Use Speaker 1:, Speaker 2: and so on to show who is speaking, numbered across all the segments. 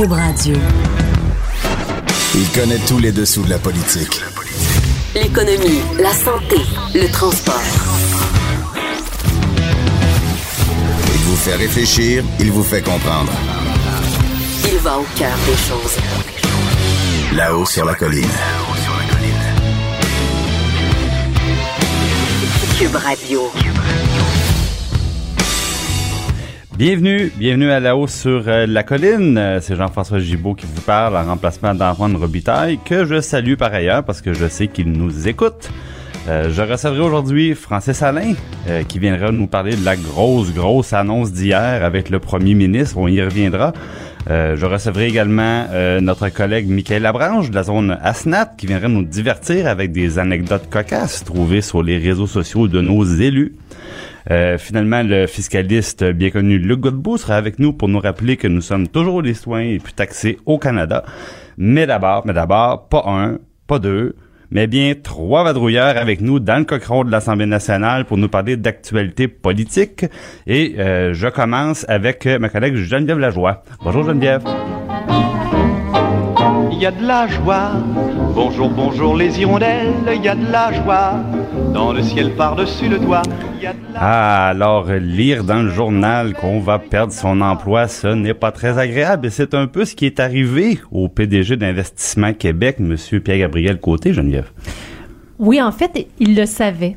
Speaker 1: Cube Radio.
Speaker 2: Il connaît tous les dessous de la politique.
Speaker 1: L'économie, la santé, le transport.
Speaker 2: Il vous fait réfléchir, il vous fait comprendre.
Speaker 1: Il va au cœur des choses.
Speaker 2: Là-haut sur la colline.
Speaker 1: Cube Radio.
Speaker 3: Bienvenue, bienvenue à la hausse sur euh, la colline. Euh, C'est Jean-François Gibault qui vous parle en remplacement d'Antoine Robitaille, que je salue par ailleurs parce que je sais qu'il nous écoute. Euh, je recevrai aujourd'hui Francis Alain, qui viendra nous parler de la grosse, grosse annonce d'hier avec le premier ministre. On y reviendra. Je recevrai également notre collègue Michael Labranche de la zone ASNAT qui viendra nous divertir avec des anecdotes cocasses trouvées sur les réseaux sociaux de nos élus. Euh, finalement, le fiscaliste bien connu Luc Godbout sera avec nous pour nous rappeler que nous sommes toujours les citoyens les plus taxés au Canada. Mais d'abord, mais d'abord, pas un, pas deux, mais bien trois vadrouilleurs avec nous dans le cochon de l'Assemblée nationale pour nous parler d'actualité politique. Et euh, je commence avec euh, ma collègue Geneviève Lajoie. Bonjour Geneviève.
Speaker 4: Il y a de la joie. Bonjour, bonjour les hirondelles, il y a de la joie. Dans le ciel par-dessus le toit, il y a de la
Speaker 3: Ah, alors lire dans le journal qu'on va perdre son emploi, ce n'est pas très agréable. Et c'est un peu ce qui est arrivé au PDG d'Investissement Québec, Monsieur Pierre-Gabriel Côté, Geneviève.
Speaker 5: Oui, en fait, il le savait.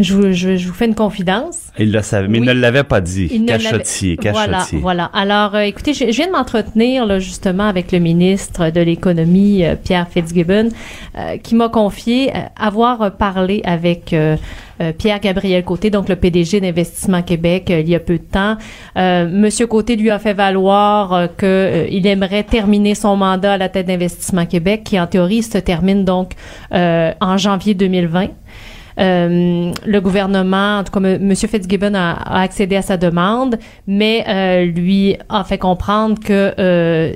Speaker 5: Je vous, je- je vous fais une confidence.
Speaker 3: Il le savait, mais il
Speaker 5: Oui.
Speaker 3: ne l'avait pas dit.
Speaker 5: Il ne
Speaker 3: Cachotier,
Speaker 5: l'avait- Voilà,
Speaker 3: cachotier.
Speaker 5: voilà. Alors, euh, écoutez, je, je viens de m'entretenir là, justement avec le ministre de l'Économie, euh, Pierre Fitzgibbon, euh, qui m'a confié euh, avoir parlé avec euh, euh, Pierre Gabriel Côté, donc le PDG d'Investissement Québec, il y a peu de temps. Euh, Monsieur Côté lui a fait valoir euh, que euh, il aimerait terminer son mandat à la tête d'Investissement Québec, qui en théorie se termine donc euh, en janvier 2020. Euh, le gouvernement, en tout cas, M. Fitzgibbon a, a accédé à sa demande, mais euh, lui a fait comprendre que euh,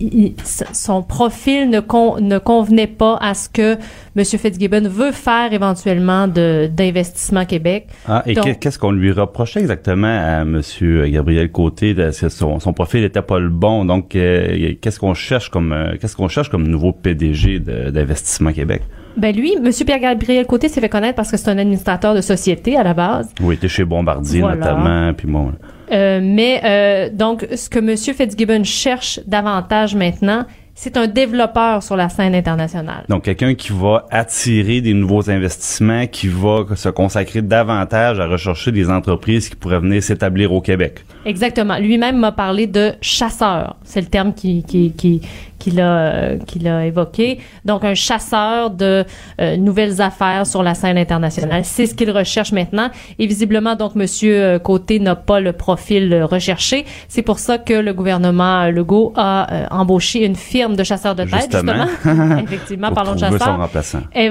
Speaker 5: il- son profil ne, con- ne convenait pas à ce que M. Fitzgibbon veut faire éventuellement d'Investissement Québec.
Speaker 3: Ah, et qu'est-ce qu'on lui reprochait exactement à Monsieur Gabriel Côté de- son, son profil n'était pas le bon. Donc, qu'est-ce qu'on cherche comme qu'est-ce qu'on cherche comme nouveau PDG d'Investissement Québec?
Speaker 5: Ben lui, M. Pierre-Gabriel Côté s'est fait connaître parce que c'est un administrateur de société à la base.
Speaker 3: Oui, il était chez Bombardier
Speaker 5: Voilà.
Speaker 3: notamment, puis bon.
Speaker 5: Euh, mais euh, donc, ce que M. Fitzgibbon cherche davantage maintenant, c'est un développeur sur la scène internationale.
Speaker 3: Donc, quelqu'un qui va attirer des nouveaux investissements, qui va se consacrer davantage à rechercher des entreprises qui pourraient venir s'établir au Québec.
Speaker 5: Exactement. Lui-même m'a parlé de chasseur. C'est le terme qui, qui, qui, qu'il a, qu'il a évoqué. Donc, un chasseur de euh, nouvelles affaires sur la scène internationale. C'est ce qu'il recherche maintenant. Et visiblement, donc, Monsieur euh, Côté n'a pas le profil euh, recherché. C'est pour ça que le gouvernement euh, Legault a euh, embauché une firme de chasseurs de tête,
Speaker 3: Justement.
Speaker 5: justement. Effectivement, parlons de chasseurs.
Speaker 3: son remplaçant.
Speaker 5: Et,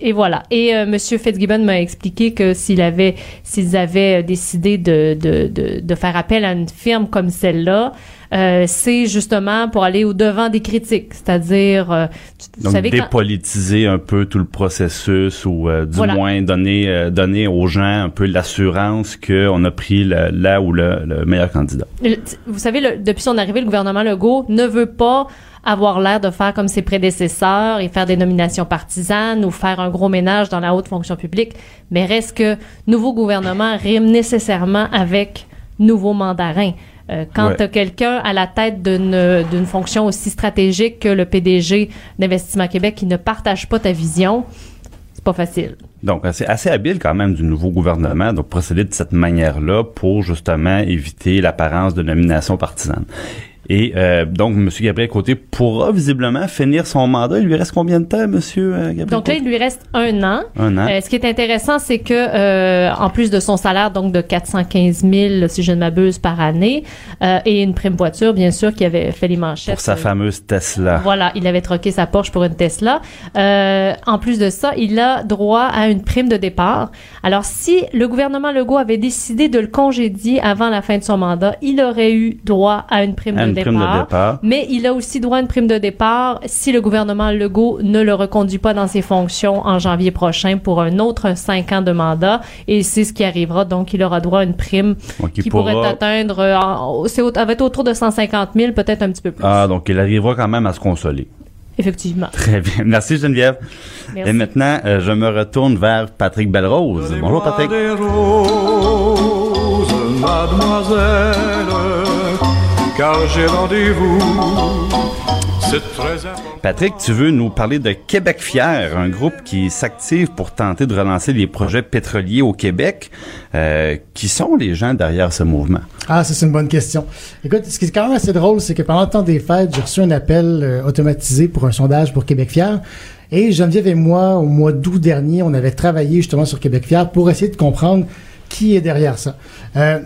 Speaker 5: et voilà. Et euh, Monsieur Fitzgibbon m'a expliqué que s'il avait, s'ils avaient décidé de, de, de, de faire appel à une firme comme celle-là, euh, c'est justement pour aller au devant des critiques, c'est-à-dire, euh,
Speaker 3: Donc,
Speaker 5: savez quand,
Speaker 3: dépolitiser un peu tout le processus ou euh, du
Speaker 5: Voilà.
Speaker 3: moins donner donner aux gens un peu l'assurance qu'on a pris là ou le, le meilleur candidat.
Speaker 5: vous savez, le- depuis son arrivée, le gouvernement Legault ne veut pas avoir l'air de faire comme ses prédécesseurs et faire des nominations partisanes ou faire un gros ménage dans la haute fonction publique, mais reste que nouveau gouvernement rime nécessairement avec nouveau mandarin. Euh, quand
Speaker 3: Ouais.
Speaker 5: t'as quelqu'un à la tête d'une d'une fonction aussi stratégique que le PDG d'Investissement Québec qui ne partage pas ta vision, c'est pas facile.
Speaker 3: Donc, c'est assez habile quand même du nouveau gouvernement de procéder de cette manière-là pour justement éviter l'apparence de nomination partisane. Et euh, donc, M. Gabriel Côté pourra visiblement finir son mandat. Il lui reste combien de temps, M. Gabriel
Speaker 5: Donc là, il lui reste un an.
Speaker 3: Un an.
Speaker 5: Euh, ce qui est intéressant, c'est que euh, en plus de son salaire donc de 415 000, si je ne m'abuse, par année, euh, et une prime voiture, bien sûr, qui avait fait les manchettes.
Speaker 3: pour sa
Speaker 5: euh,
Speaker 3: fameuse Tesla.
Speaker 5: Voilà, il avait troqué sa Porsche pour une Tesla. Euh, en plus de ça, il a droit à une prime de départ. Alors, si le gouvernement Legault avait décidé de le congédier avant la fin de son mandat, il aurait eu droit à une prime
Speaker 3: À
Speaker 5: de
Speaker 3: une prime de départ.
Speaker 5: Mais il a aussi droit à une prime de départ si le gouvernement Legault ne le reconduit pas dans ses fonctions en janvier prochain pour un autre cinq ans de mandat. Et c'est ce qui arrivera. Donc, il aura droit à une prime
Speaker 3: Donc,
Speaker 5: qui
Speaker 3: pourra-
Speaker 5: pourrait atteindre, euh, c'est au- ça va être autour de 150 000, peut-être un petit peu plus.
Speaker 3: Ah, donc il arrivera quand même à se consoler.
Speaker 5: Effectivement.
Speaker 3: Très bien. Merci Geneviève.
Speaker 5: Merci.
Speaker 3: Et maintenant, euh, je me retourne vers Patrick Belrose. Bonjour Patrick.
Speaker 6: Des roses, mademoiselle, car j'ai rendez-vous. C'est très important.
Speaker 3: Patrick, tu veux nous parler de Québec Fier, un groupe qui s'active pour tenter de relancer les projets pétroliers au Québec. Euh, qui sont les gens derrière ce mouvement?
Speaker 7: Ah, c'est une bonne question. Écoute, ce qui est quand même assez drôle, c'est que pendant le temps des fêtes, j'ai reçu un appel euh, automatisé pour un sondage pour Québec Fier. Et Geneviève et moi, au mois d'août dernier, on avait travaillé justement sur Québec Fier pour essayer de comprendre qui est derrière ça. Euh,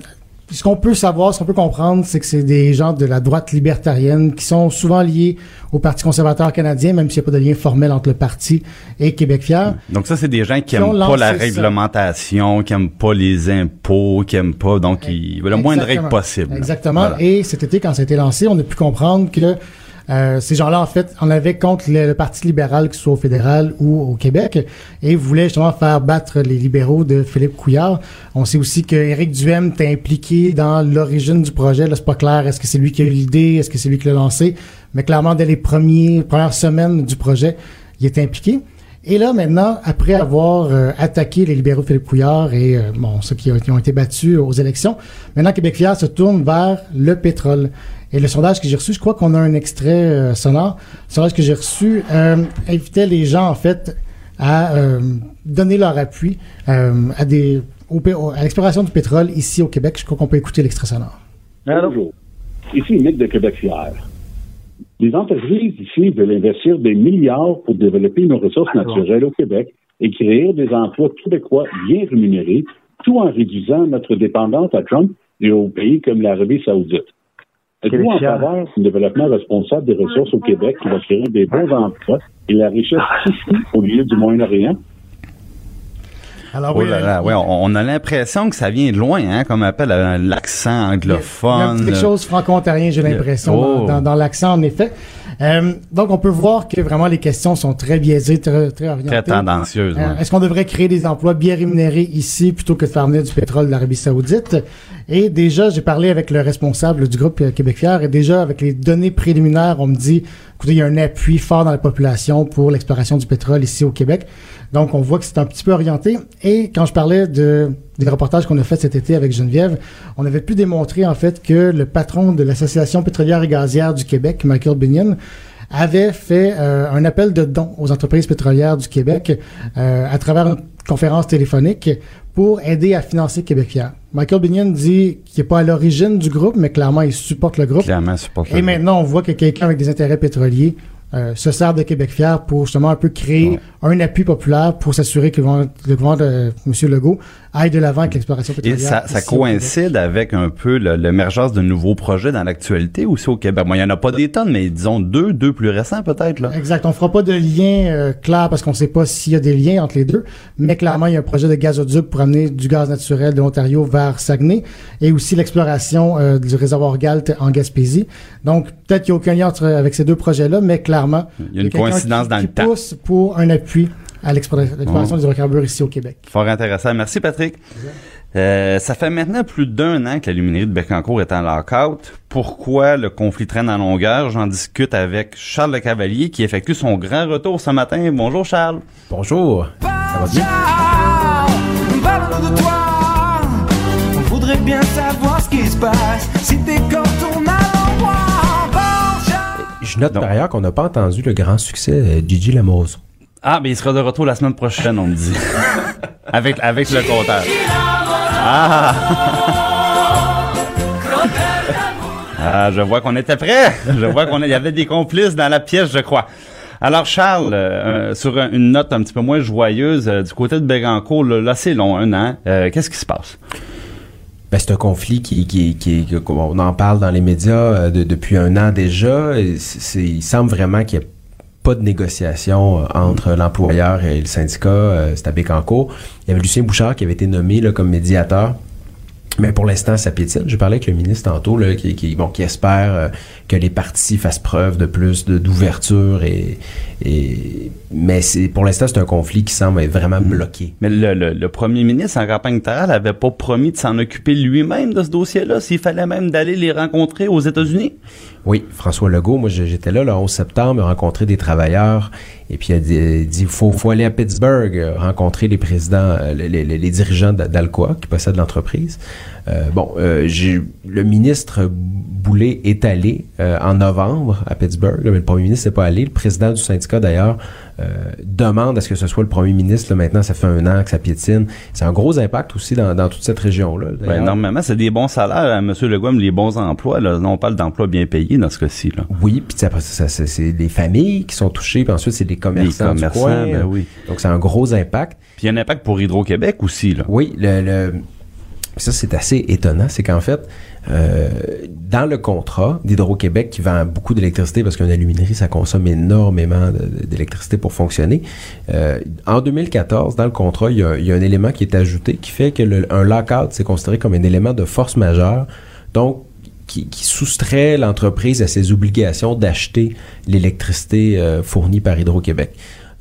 Speaker 7: ce qu'on peut savoir, ce qu'on peut comprendre, c'est que c'est des gens de la droite libertarienne qui sont souvent liés au Parti conservateur canadien, même s'il n'y a pas de lien formel entre le parti et Québec Fier.
Speaker 3: Donc ça, c'est des gens qui
Speaker 7: Qui ont
Speaker 3: aiment pas la
Speaker 7: ça.
Speaker 3: réglementation, qui aiment pas les impôts, qui aiment pas, donc ils veulent le moins de règles possible.
Speaker 7: Exactement.
Speaker 3: Voilà.
Speaker 7: Et cet été, quand ça a été lancé, on a pu comprendre que euh, ces gens-là, en fait, en avaient contre le, Parti libéral, que ce soit au fédéral ou au Québec, et voulaient justement faire battre les libéraux de Philippe Couillard. On sait aussi que Éric Duhem était impliqué dans l'origine du projet. Là, c'est pas clair. Est-ce que c'est lui qui a eu l'idée? Est-ce que c'est lui qui l'a lancé? Mais clairement, dès les premiers, premières semaines du projet, il était impliqué. Et là, maintenant, après avoir euh, attaqué les libéraux Philippe Couillard et euh, bon, ceux qui ont, été battus aux élections, maintenant Québec Fier se tourne vers le pétrole. Et le sondage que j'ai reçu, je crois qu'on a un extrait euh, sonore. Le sondage que j'ai reçu invitait les gens, en fait, à donner leur appui à, des, à l'exploration du pétrole ici au Québec. Je crois qu'on peut écouter l'extrait sonore.
Speaker 8: Bonjour. Ici Nick de Québec Fier. Les entreprises ici veulent investir des milliards pour développer nos ressources naturelles au Québec et créer des emplois québécois bien rémunérés, tout en réduisant notre dépendance à Trump et aux pays comme l'Arabie saoudite. Êtes-vous en faveur d'un développement responsable des ressources au Québec qui va créer des bons emplois et la richesse ici au milieu du Moyen-Orient?
Speaker 7: Alors,
Speaker 3: Oh
Speaker 7: oui,
Speaker 3: là là, ouais, on, on a l'impression que ça vient de loin, hein, comme on appelle l'accent
Speaker 7: Il y a un
Speaker 3: anglophone.
Speaker 7: quelque chose franco-ontarien, j'ai l'impression,
Speaker 3: Oh.
Speaker 7: dans, l'accent, en effet. Euh, donc, on peut voir que vraiment les questions sont très biaisées, très, très orientées.
Speaker 3: Très tendancieuse.
Speaker 7: Euh,
Speaker 3: ouais.
Speaker 7: Est-ce qu'on devrait créer des emplois bien rémunérés ici plutôt que de faire venir du pétrole de l'Arabie Saoudite? Et déjà, j'ai parlé avec le responsable du groupe euh, Québec Fier et déjà, avec les données préliminaires, on me dit, écoutez, il y a un appui fort dans la population pour l'exploration du pétrole ici au Québec. Donc, on voit que c'est un petit peu orienté. Et quand je parlais de, des reportages qu'on a fait cet été avec Geneviève, on avait pu démontrer, en fait, que le patron de l'Association pétrolière et gazière du Québec, Michael Binion, avait fait euh, un appel de dons aux entreprises pétrolières du Québec euh, à travers une conférence téléphonique pour aider à financer Québec Fier. Michael Binion dit qu'il n'est pas à l'origine du groupe, mais clairement, il supporte le groupe.
Speaker 3: Clairement, supporte
Speaker 7: Et maintenant, on voit que quelqu'un avec des intérêts pétroliers euh, se sert de Québec Fier pour justement un peu créer
Speaker 3: Ouais.
Speaker 7: un appui populaire pour s'assurer que le gouvernement le gouvernement de M. Legault aille de l'avant avec l'exploration
Speaker 3: Et
Speaker 7: pétrolière.
Speaker 3: ça, ça
Speaker 7: Québec.
Speaker 3: coïncide avec un peu l'émergence de nouveaux projets dans l'actualité aussi au Québec. Bon, il n'y en a pas des tonnes, mais disons deux, deux plus récents peut-être. là.
Speaker 7: Exact. On fera pas de lien euh, clair parce qu'on ne sait pas s'il y a des liens entre les deux. Mais clairement, il y a un projet de gazoduc pour amener du gaz naturel de l'Ontario vers Saguenay et aussi l'exploration euh, du réservoir Galt en Gaspésie. Donc, peut-être qu'il n'y a aucun lien entre, avec ces deux projets-là, mais clairement,
Speaker 3: Il y a une coïncidence
Speaker 7: qui-
Speaker 3: dans
Speaker 7: qui
Speaker 3: le temps.
Speaker 7: pousse pour un appui à l'exploration
Speaker 3: Ouais.
Speaker 7: des hydrocarbures ici au Québec.
Speaker 3: Fort intéressant. Merci Patrick. Euh, ça fait maintenant plus d'un an que la luminerie de Bécancourt est en lockout. Pourquoi le conflit traîne en longueur? J'en discute avec Charles Le Cavalier qui effectue son grand retour ce matin. Bonjour Charles.
Speaker 9: Bonjour. Ça va bien?
Speaker 6: Parle de toi. On voudrait bien savoir ce qui se passe. Si t'es
Speaker 3: Donc.
Speaker 9: par ailleurs qu'on n'a pas entendu le grand succès de Gigi Lamoureux.
Speaker 3: Ah, ben il sera de retour la semaine prochaine, on me dit. avec, avec le compteur. Ah! Ah, je vois qu'on était prêts. Je vois qu'on y avait des complices dans la pièce, je crois. Alors Charles, euh, euh, sur un- une note un petit peu moins joyeuse, euh, du côté de Bégancourt, là, là, c'est long, un an. Euh, Qu'est-ce qui se passe?
Speaker 9: Ben, c'est un conflit qui, qui, qui, on en parle dans les médias euh, de- depuis un an déjà. Il semble vraiment qu'il n'y a pas de négociation euh, entre l'employeur et le syndicat. euh, à Bécancourt. Il y avait Lucien Bouchard qui avait été nommé comme médiateur. Mais pour l'instant, ça piétine. J'ai parlé avec le ministre tantôt, là, qui, qui, bon, qui espère euh, que les partis fassent preuve de plus d'ouverture et, et mais c'est pour l'instant c'est un conflit qui semble être vraiment bloqué.
Speaker 3: Mais le, le- le premier ministre en campagne électorale avait pas promis de s'en occuper lui-même de ce dossier-là, s'il fallait même d'aller les rencontrer aux États-Unis.
Speaker 9: Oui, François Legault, moi j'étais là le 11 septembre, rencontré des travailleurs et puis a dit, il dit faut, faut aller à Pittsburgh euh, rencontrer les présidents, euh, les, les- dirigeants d'A- d'Alcoa qui possèdent l'entreprise. Euh, bon, le ministre Boulay est allé en novembre à Pittsburgh, mais le premier ministre n'est pas allé. Le président du syndicat d'ailleurs demande à ce que ce soit le premier ministre. Là, maintenant, ça fait un an que ça piétine. C'est un gros impact aussi dans, dans toute cette région-là.
Speaker 3: Ben, normalement, c'est des bons salaires, hein, M. Legault, les bons emplois. Là. On parle d'emplois bien payés dans ce cas-ci. Là.
Speaker 9: Oui, puis après ça, ça, c'est des familles qui sont touchées, puis ensuite c'est des commerçants,
Speaker 3: Les commerçants,
Speaker 9: du coin.
Speaker 3: ben oui.
Speaker 9: Donc c'est un gros impact.
Speaker 3: Puis il y a un impact pour Hydro-Québec aussi. Là.
Speaker 9: Oui, le, le- ça c'est assez étonnant, c'est qu'en fait, euh, dans le contrat d'Hydro-Québec qui vend beaucoup d'électricité parce qu'une aluminerie ça consomme énormément d'électricité pour fonctionner. euh, en 2014, dans le contrat, il y, a, il y a un élément qui est ajouté qui fait que le- un lockout c'est considéré comme un élément de force majeure. Donc qui, qui soustrait l'entreprise à ses obligations d'acheter l'électricité euh, fournie par Hydro-Québec.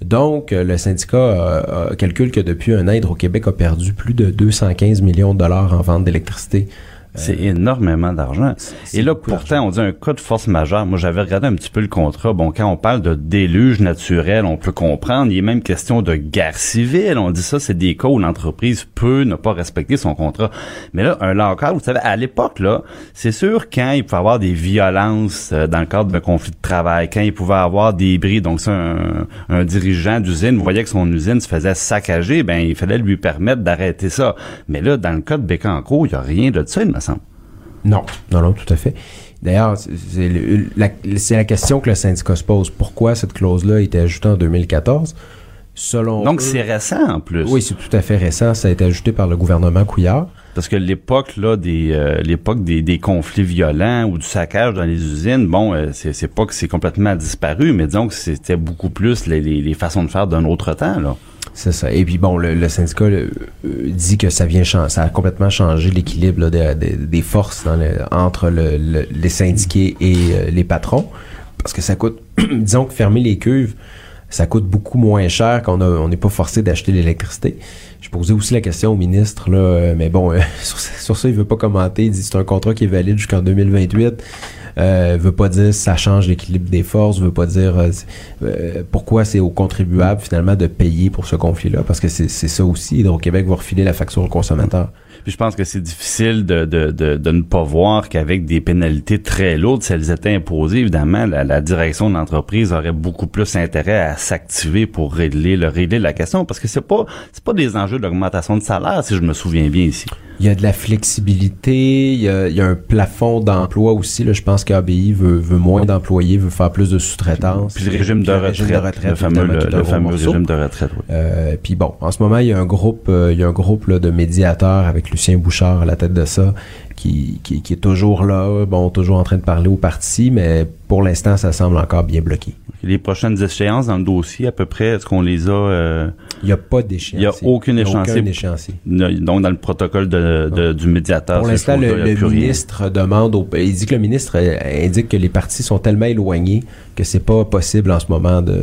Speaker 9: Donc, euh, le syndicat euh, calcule que depuis un an, Hydro-Québec a perdu plus de 215 millions de dollars en vente d'électricité.
Speaker 3: C'est énormément d'argent. Et là, pourtant, on dit un cas de force majeure. Moi, j'avais regardé un petit peu le contrat. Bon, quand on parle de déluge naturel, on peut comprendre. Il est même question de guerre civile. On dit ça, c'est des cas où l'entreprise peut ne pas respecter son contrat. Mais là, un lockout, vous savez, à l'époque, là, c'est sûr quand il pouvait avoir des violences euh, dans le cadre d'un conflit de travail, quand il pouvait avoir des bris, donc ça, un, un dirigeant d'usine voyait que son usine se faisait saccager, ben, il fallait lui permettre d'arrêter ça. Mais là, dans le cas de Bécancourt, il n'y a rien de ça, il me
Speaker 9: Non, non, non, tout à fait. D'ailleurs, c'est la, question que le syndicat se pose. Pourquoi cette clause-là a été ajoutée en 2014? Selon
Speaker 3: Donc, c'est récent, en plus.
Speaker 9: Oui, c'est tout à fait récent. Ça a été ajouté par le gouvernement Couillard.
Speaker 3: Parce que l'époque là des euh, l'époque des, des conflits violents ou du saccage dans les usines, bon, euh, c'est c'est pas que c'est complètement disparu, mais disons que c'était beaucoup plus les, les, les façons de faire d'un autre temps là.
Speaker 9: C'est ça. Et puis bon, le, syndicat euh, dit que ça vient ça a complètement changé l'équilibre des, forces le- entre le- le- les syndiqués et euh, les patrons. Parce que ça coûte, disons que fermer les cuves, ça coûte beaucoup moins cher qu'on on n'est pas forcé d'acheter l'électricité. Je posais aussi la question au ministre, là, euh, mais bon, euh, sur, ça- sur ça, il veut pas commenter. Il dit c'est un contrat qui est valide jusqu'en 2028. Euh, veut pas dire ça change l'équilibre des forces, veut pas dire euh, euh, pourquoi c'est aux contribuables finalement de payer pour ce conflit-là, parce que c'est c'est ça aussi. Hydro-Québec va refiler la facture au consommateur.
Speaker 3: Puis je pense que c'est difficile de, de, de, de ne pas voir qu'avec des pénalités très lourdes, si elles étaient imposées, évidemment, la, la direction de l'entreprise aurait beaucoup plus intérêt à s'activer pour régler, le, régler la question, parce que c'est pas c'est pas des enjeux d'augmentation de salaire, si je me souviens bien ici.
Speaker 9: Il y a de la flexibilité, il y a, il y a un plafond d'emploi aussi. Là, je pense qu'ABI veut, veut moins d'employés, veut faire plus de sous-traitance.
Speaker 3: Puis le régime de retraite,
Speaker 9: régime de retraite,
Speaker 3: le fameux, le, fameux régime de retraite. Oui.
Speaker 9: Euh, puis bon, en ce moment, il y a un groupe, euh, il y a un groupe là, de médiateurs avec Lucien Bouchard à la tête de ça, qui, qui, qui est toujours là, bon, toujours en train de parler au parti, mais pour l'instant, ça semble encore bien bloqué.
Speaker 3: Les prochaines échéances dans le dossier, à peu près, est-ce qu'on les a euh,
Speaker 9: Il n'y a pas d'échéancier.
Speaker 3: Il y a aucune échéancier.
Speaker 9: aucun échéancier.
Speaker 3: ne- donc dans le protocole de, de- du médiateur?
Speaker 9: Pour l'instant, le, ministre demande au, il dit que le ministre euh, indique que les partis sont tellement éloignés que c'est pas possible en ce moment de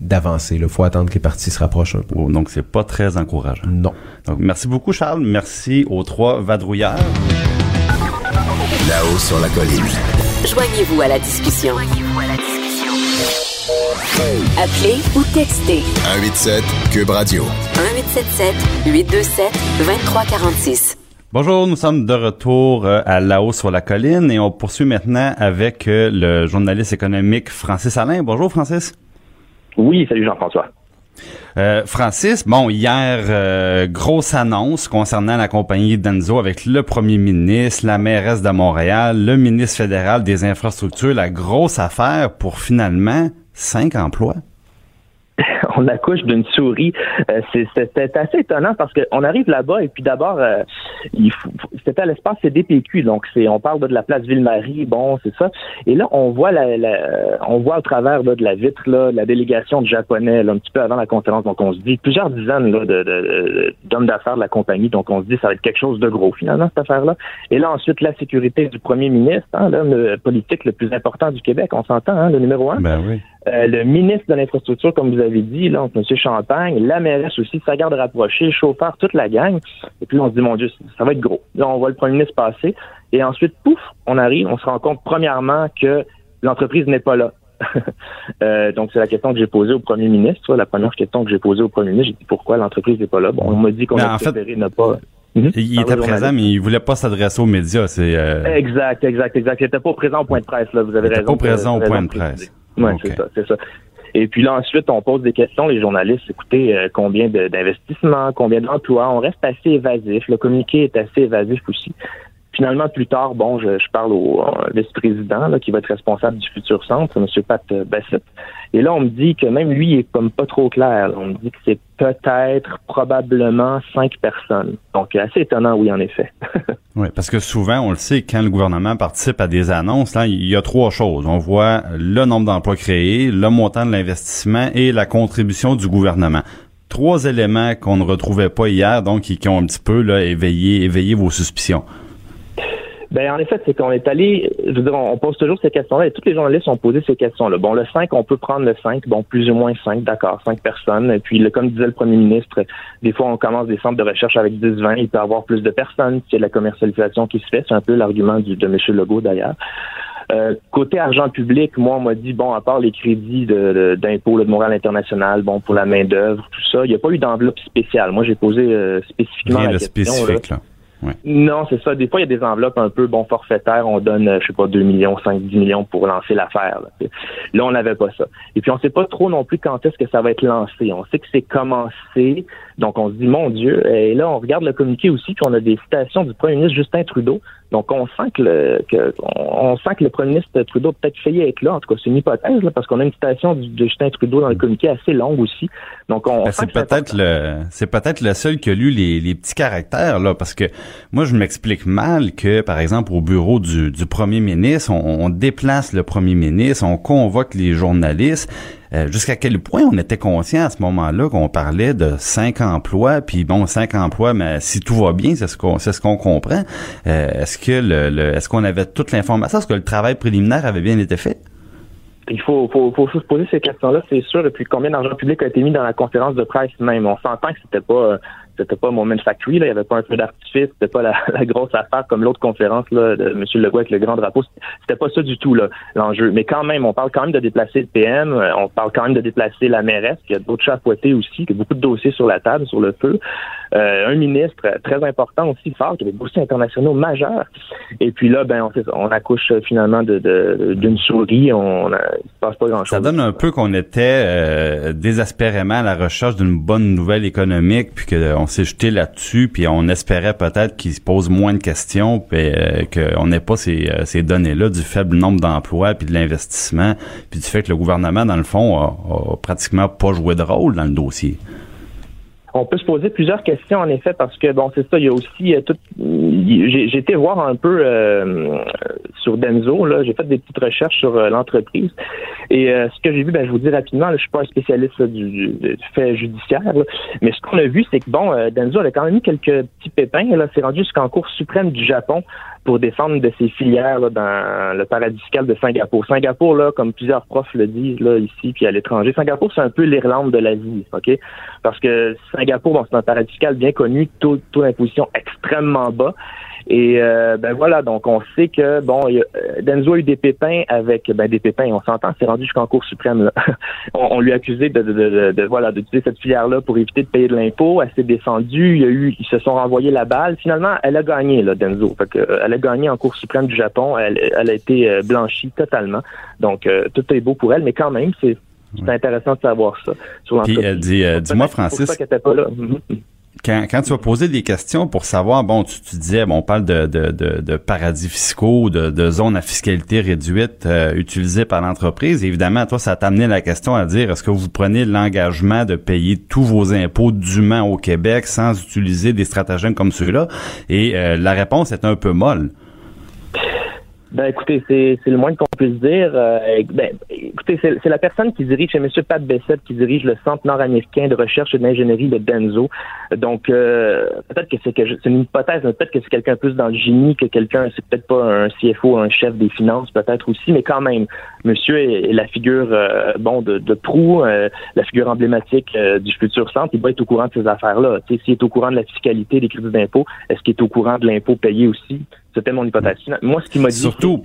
Speaker 9: d'avancer. Il faut attendre que les partis se rapprochent un peu.
Speaker 3: Oh, donc c'est pas très encourageant.
Speaker 9: Non.
Speaker 3: Donc merci beaucoup Charles, merci aux trois vadrouilleurs.
Speaker 2: Là-haut sur la colline.
Speaker 1: Joignez-vous à la discussion. Appelez ou textez
Speaker 2: 187 Cube Radio.
Speaker 1: 1877 827 2346.
Speaker 3: Bonjour, nous sommes de retour euh, à La Haut sur la colline et on poursuit maintenant avec euh, le journaliste économique Francis Alain. Bonjour Francis.
Speaker 10: Oui, salut Jean-François.
Speaker 3: Euh, Francis, bon, hier, euh, grosse annonce concernant la compagnie Denzo avec le premier ministre, la mairesse de Montréal, le ministre fédéral des infrastructures, la grosse affaire pour finalement cinq emplois.
Speaker 10: On accouche d'une souris. Euh, C'était assez étonnant parce qu'on arrive là-bas et puis d'abord, euh, c'était à l'espace CDPQ, donc c'est on parle de la place Ville-Marie, bon, c'est ça. Et là, on voit la, on voit au travers de la vitre là, la délégation de Japonais un petit peu avant la conférence. Donc on se dit plusieurs dizaines là, de, d'hommes d'affaires de la compagnie. Donc on se dit ça va être quelque chose de gros finalement cette affaire-là. Et là ensuite la sécurité du premier ministre, hein, l'homme politique le plus important du Québec, on s'entend, hein, le numéro un.
Speaker 3: Ben oui.
Speaker 10: Euh, le ministre de l'Infrastructure, comme vous avez dit, là, M. Champagne, la mairesse aussi, sa garde rapprochée, le chauffeur, toute la gang. Et puis on se dit, mon Dieu, ça va être gros. Là, on voit le premier ministre passer. Et ensuite, pouf, on arrive, on se rend compte premièrement que l'entreprise n'est pas là. euh, donc, c'est la question que j'ai posée au premier ministre. La première question que j'ai posée au premier ministre, j'ai dit pourquoi l'entreprise n'est pas là? Bon, on m'a dit qu'on a préféré ne pas.
Speaker 3: Il était présent, mais il voulait pas s'adresser aux médias. C'est euh,
Speaker 10: exact, exact, exact. Il était pas présent au point de presse. Là, vous avez il raison.
Speaker 3: Pas présent au point de presse.
Speaker 10: Oui, c'est ça, c'est ça. Et puis là, ensuite, on pose des questions, les journalistes, écoutez, euh, combien d'investissements, combien d'emplois, on reste assez évasif, le communiqué est assez évasif aussi. Finalement, plus tard, bon, je, parle au vice-président qui va être responsable du futur centre, M. Pat Bassett. Et là, on me dit que même lui, il est comme pas trop clair. On me dit que c'est peut-être, probablement cinq personnes. Donc, assez étonnant, oui, en effet.
Speaker 3: oui, parce que souvent, on le sait, quand le gouvernement participe à des annonces, là, il y a trois choses. On voit le nombre d'emplois créés, le montant de l'investissement et la contribution du gouvernement trois éléments qu'on ne retrouvait pas hier, donc qui, ont un petit peu là, éveillé vos suspicions.
Speaker 10: Ben, en effet, c'est qu'on est allé, je veux dire, on pose toujours ces questions-là et tous les journalistes ont posé ces questions-là. Bon, le 5, on peut prendre le 5, bon, plus ou moins 5, d'accord, 5 personnes. Et puis, le, comme disait le premier ministre, des fois, on commence des centres de recherche avec 10, 20, il peut y avoir plus de personnes s'il y a de la commercialisation qui se fait. C'est un peu l'argument de M. Legault, d'ailleurs. Euh, côté argent public, moi, on m'a dit, bon, à part les crédits d'impôt de, de, Montréal International, bon, pour la main-d'œuvre, tout ça, il n'y a pas eu d'enveloppe spéciale. Moi, j'ai posé euh, spécifiquement
Speaker 3: Rien
Speaker 10: la
Speaker 3: de
Speaker 10: question.
Speaker 3: spécifique, là.
Speaker 10: Non, c'est ça. Des fois, il y a des enveloppes un peu bon forfaitaires. On donne, euh, je sais pas, 2 millions, 5, 10 millions pour lancer l'affaire. Là. on n'avait pas ça. Et puis, on sait pas trop non plus quand est-ce que ça va être lancé. On sait que c'est commencé. Donc, on se dit, mon Dieu. Et là, on regarde le communiqué aussi, puis on a des citations du premier ministre Justin Trudeau. Donc, on sent que le, que, on sent que le premier ministre Trudeau peut-être failli être là. En tout cas, c'est une hypothèse, là, parce qu'on a une citation de Justin Trudeau dans le communiqué assez longue aussi. Donc, on
Speaker 3: ben, c'est peut-être le, c'est peut-être le seul qui a lu les, les petits caractères, là, parce que moi, je m'explique mal que, par exemple, au bureau du, du premier ministre, on, on déplace le premier ministre, on convoque les journalistes. Euh, jusqu'à quel point on était conscient à ce moment-là qu'on parlait de cinq emplois, puis bon, cinq emplois, mais si tout va bien, c'est ce qu'on ce qu'on comprend. Euh, est-ce que le, est-ce qu'on avait toute l'information, est-ce que le travail préliminaire avait bien été fait?
Speaker 10: Il faut, faut, faut se poser ces questions-là, c'est sûr. Et puis, combien d'argent public a été mis dans la conférence de presse même? On s'entend que c'était pas, euh, c'était pas Moment Factory, là. Il y avait pas un peu d'artifice, c'était pas la, grosse affaire comme l'autre conférence, là, de M. Legault avec le grand drapeau. C'était pas ça du tout, là, l'enjeu. Mais quand même, on parle quand même de déplacer le PM, euh, on parle quand même de déplacer la mairesse, il y a d'autres chats aussi, qui a beaucoup de dossiers sur la table, sur le feu. Euh, un ministre très important aussi, fort, qui a des dossiers internationaux majeurs. Et puis là, ben, on, accouche finalement d'une de, souris, on, ne passe pas grand-chose.
Speaker 3: Ça donne un peu qu'on était euh, désespérément à la recherche d'une bonne nouvelle économique, puis qu'on on s'est jeté là-dessus, puis on espérait peut-être qu'il se pose moins de questions, puis euh, qu'on n'ait pas ces, euh, ces données-là du faible nombre d'emplois, puis de l'investissement, puis du fait que le gouvernement, dans le fond, a, pratiquement pas joué de rôle dans le dossier.
Speaker 10: On peut se poser plusieurs questions en effet parce que bon c'est ça il y a aussi euh, j'ai été voir un peu euh, sur Denzo là j'ai fait des petites recherches sur euh, l'entreprise et ce que j'ai vu ben je vous dis rapidement là, je suis pas un spécialiste du, fait judiciaire mais ce qu'on a vu c'est que bon Denzo a quand même eu quelques petits pépins là c'est rendu jusqu'en cour suprême du Japon pour défendre de ses filières là, dans le paradis fiscal de Singapour. Singapour, là, comme plusieurs profs le disent là, ici puis à l'étranger, Singapour, c'est un peu l'Irlande de l'Asie, OK? Parce que Singapour, bon, c'est un paradis fiscal bien connu, taux, taux d'imposition extrêmement bas. Et euh, ben voilà, donc on sait que bon, euh, Denzo a eu des pépins avec ben des pépins, on s'entend, c'est rendu jusqu'en Cour suprême. Là. on, lui a accusé de, de, de, de voilà d'utiliser cette filière-là pour éviter de payer de l'impôt. Elle s'est défendue, il y a eu, ils se sont renvoyés la balle. Finalement, elle a gagné là, Denzo. Fait que, euh, elle a gagné en Cour suprême du Japon. Elle, elle a été blanchie totalement. Donc tout est beau pour elle, mais quand même, c'est c'est intéressant de savoir ça.
Speaker 3: Sur Puis elle dit, dis-moi, Francis.
Speaker 10: Pas là.
Speaker 3: Quand, tu vas poser des questions pour savoir, bon, tu, tu disais, bon, on parle de, paradis fiscaux, de, de zones à fiscalité réduite euh, utilisées par l'entreprise. Évidemment, toi, ça t'a amené la question à dire, est-ce que vous prenez l'engagement de payer tous vos impôts dûment au Québec sans utiliser des stratagèmes comme ceux-là? Et euh, la réponse est un peu molle.
Speaker 10: Ben écoutez, c'est le moins qu'on puisse dire. Euh, ben, écoutez, c'est la personne qui dirige, c'est M. Pat Bessette qui dirige le Centre nord-américain de recherche et d'ingénierie de Benzo. Donc euh, peut-être que c'est une hypothèse, peut-être que c'est quelqu'un plus dans le génie que quelqu'un, c'est peut-être pas un CFO, un chef des finances, peut-être aussi, mais quand même, Monsieur est, est la figure euh, bon de, de proue, euh, la figure emblématique euh, du futur centre. Il doit être au courant de ces affaires-là. S'il est au courant de la fiscalité, des crédits d'impôt, est-ce qu'il est au courant de l'impôt payé aussi? C'était mon hypothèse. Moi, ce qu'il m'a dit.
Speaker 3: Surtout,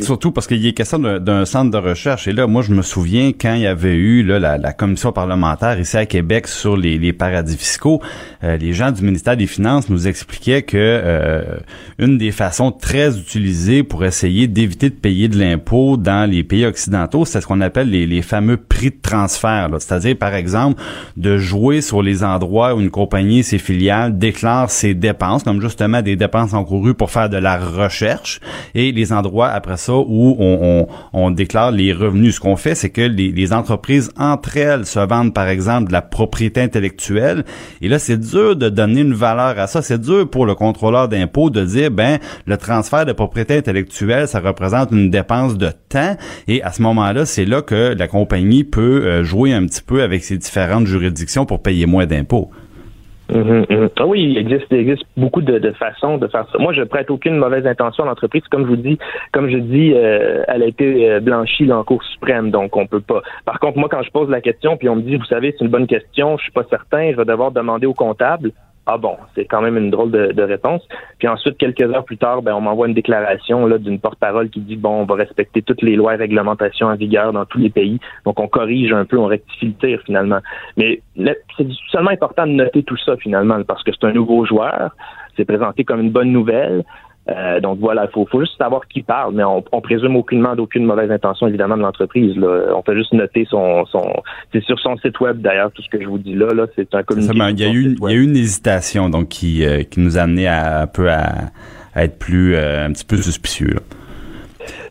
Speaker 3: Surtout parce qu'il a question d'un- centre de recherche. Et là, moi, je me souviens quand il y avait eu là, la, commission parlementaire ici à Québec sur les, paradis fiscaux, euh, les gens du ministère des Finances nous expliquaient que euh, une des façons très utilisées pour essayer d'éviter de payer de l'impôt dans les pays occidentaux, c'est ce qu'on appelle les, fameux prix de transfert. C'est-à-dire, par exemple, de jouer sur les endroits où une compagnie, ses filiales, déclare ses dépenses, comme justement des dépenses encourues pour faire de la recherche, et les endroits après ça où on, déclare les revenus. Ce qu'on fait, c'est que les, les entreprises entre elles se vendent, par exemple, de la propriété intellectuelle. Et là, c'est dur de donner une valeur à ça. C'est dur pour le contrôleur d'impôts de dire, ben, le transfert de propriété intellectuelle, ça représente une dépense de temps. Et à ce moment-là, c'est là que la compagnie peut euh, jouer un petit peu avec ses différentes juridictions pour payer moins d'impôts.
Speaker 10: Mhm, mhm. Ah oui, il existe, il existe beaucoup de, de façons de faire ça. Moi, je prête aucune mauvaise intention à l'entreprise. Comme je vous dis, comme je dis, euh, elle a été euh, blanchie là, en Cour suprême, donc on peut pas. Par contre, moi, quand je pose la question, puis on me dit, vous savez, c'est une bonne question, je suis pas certain, je vais devoir demander au comptable. Ah bon, c'est quand même une drôle de, réponse. Puis ensuite, quelques heures plus tard, ben, on m'envoie une déclaration là d'une porte-parole qui dit bon, on va respecter toutes les lois et réglementations en vigueur dans tous les pays. Donc on corrige un peu, on rectifie le tir finalement. Mais c'est seulement important de noter tout ça finalement parce que c'est un nouveau joueur. C'est présenté comme une bonne nouvelle. Euh, donc voilà, il faut, faut juste savoir qui parle, mais on, on présume aucunement d'aucune mauvaise intention évidemment de l'entreprise. On peut juste noter son, son c'est sur son site web d'ailleurs tout ce que je vous dis là, là c'est un communiqué.
Speaker 3: il y a eu, il y a eu une hésitation donc qui, euh, qui nous a amené à, un peu à, à être plus euh, un petit peu suspicieux. là.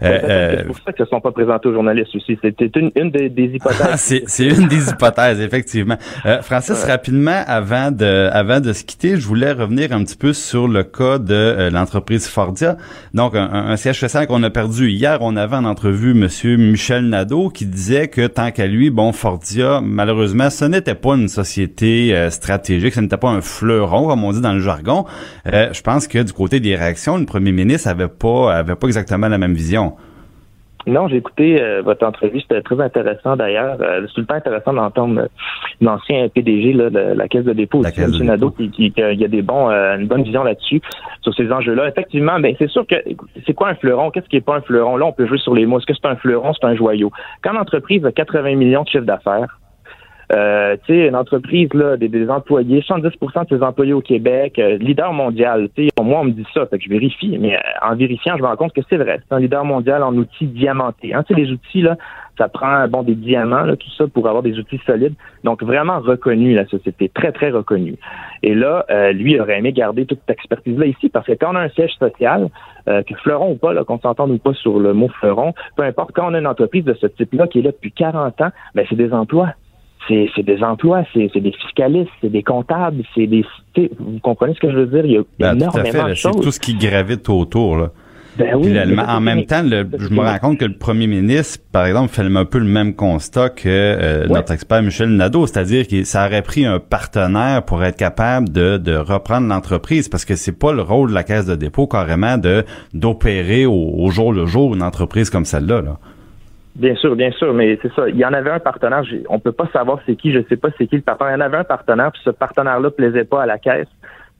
Speaker 3: Euh,
Speaker 10: c'est pour ça ne sont pas présentés aux journalistes aussi. C'était une, une des, des
Speaker 3: Ah,
Speaker 10: hypothèses.
Speaker 3: c'est une des hypothèses, effectivement. Euh, Francis, rapidement, avant de, avant de se quitter, je voulais revenir un petit peu sur le cas de euh, l'entreprise Fordia. Donc, un, un siège social qu'on a perdu. Hier, on avait en entrevue Monsieur Michel Nadeau qui disait que tant qu'à lui, bon, Fordia, malheureusement, ce n'était pas une société euh, stratégique, ce n'était pas un fleuron, comme on dit dans le jargon. Euh, je pense que du côté des réactions, le premier ministre avait pas, avait pas exactement la même vision.
Speaker 10: Non, j'ai écouté euh, votre entrevue, c'était très intéressant d'ailleurs. Euh, c'est tout le temps intéressant d'entendre euh, l'ancien PDG là, de la Caisse de dépôt,
Speaker 3: La Caisse de
Speaker 10: qui, qui, qui a- il y a des bons, euh, une bonne vision là-dessus, sur ces enjeux-là. Effectivement, ben c'est sûr que c'est quoi un fleuron? Qu'est-ce qui est pas un fleuron? Là, on peut jouer sur les mots. Est-ce que c'est un fleuron? C'est un joyau. Quand l'entreprise a 80 millions de chiffre d'affaires, euh, tu sais, une entreprise, là, des, des employés, 70% de ses employés au Québec, euh, leader mondial. Tu sais, moi, on me dit ça, fait que je vérifie, mais euh, en vérifiant, je me rends compte que c'est vrai. C'est un leader mondial en outils diamantés. Hein, tu sais, les outils, là, ça prend, bon, des diamants, là, tout ça, pour avoir des outils solides. Donc, vraiment reconnu, la société, très, très reconnue. Et là, euh, lui aurait aimé garder toute cette expertise-là ici, parce que quand on a un siège social, euh, que fleuron ou pas, là, qu'on s'entende ou pas sur le mot fleuron, peu importe, quand on a une entreprise de ce type-là qui est là depuis 40 ans, ben, c'est des emplois c'est c'est des emplois, c'est c'est des fiscalistes, c'est des comptables, c'est des... Vous comprenez ce que je veux dire? Il y a,
Speaker 3: Ben, tout à
Speaker 10: énormément
Speaker 3: fait, là,
Speaker 10: de
Speaker 3: c'est
Speaker 10: choses.
Speaker 3: tout ce qui gravite autour. Là.
Speaker 10: Ben oui,
Speaker 3: le- en même temps, le- je me rends compte que le premier ministre, par exemple, fait un peu le même constat que euh, notre expert Michel Nadeau, c'est-à-dire que ça aurait pris un partenaire pour être capable de, de reprendre l'entreprise, parce que c'est pas le rôle de la caisse de dépôt carrément de d'opérer au, au jour le jour une entreprise comme celle-là. Là.
Speaker 10: Bien sûr, bien sûr, mais c'est ça. Il y en avait un partenaire. On peut pas savoir c'est qui. Je sais pas c'est qui le partenaire. Il y en avait un partenaire, puis ce partenaire-là plaisait pas à la caisse.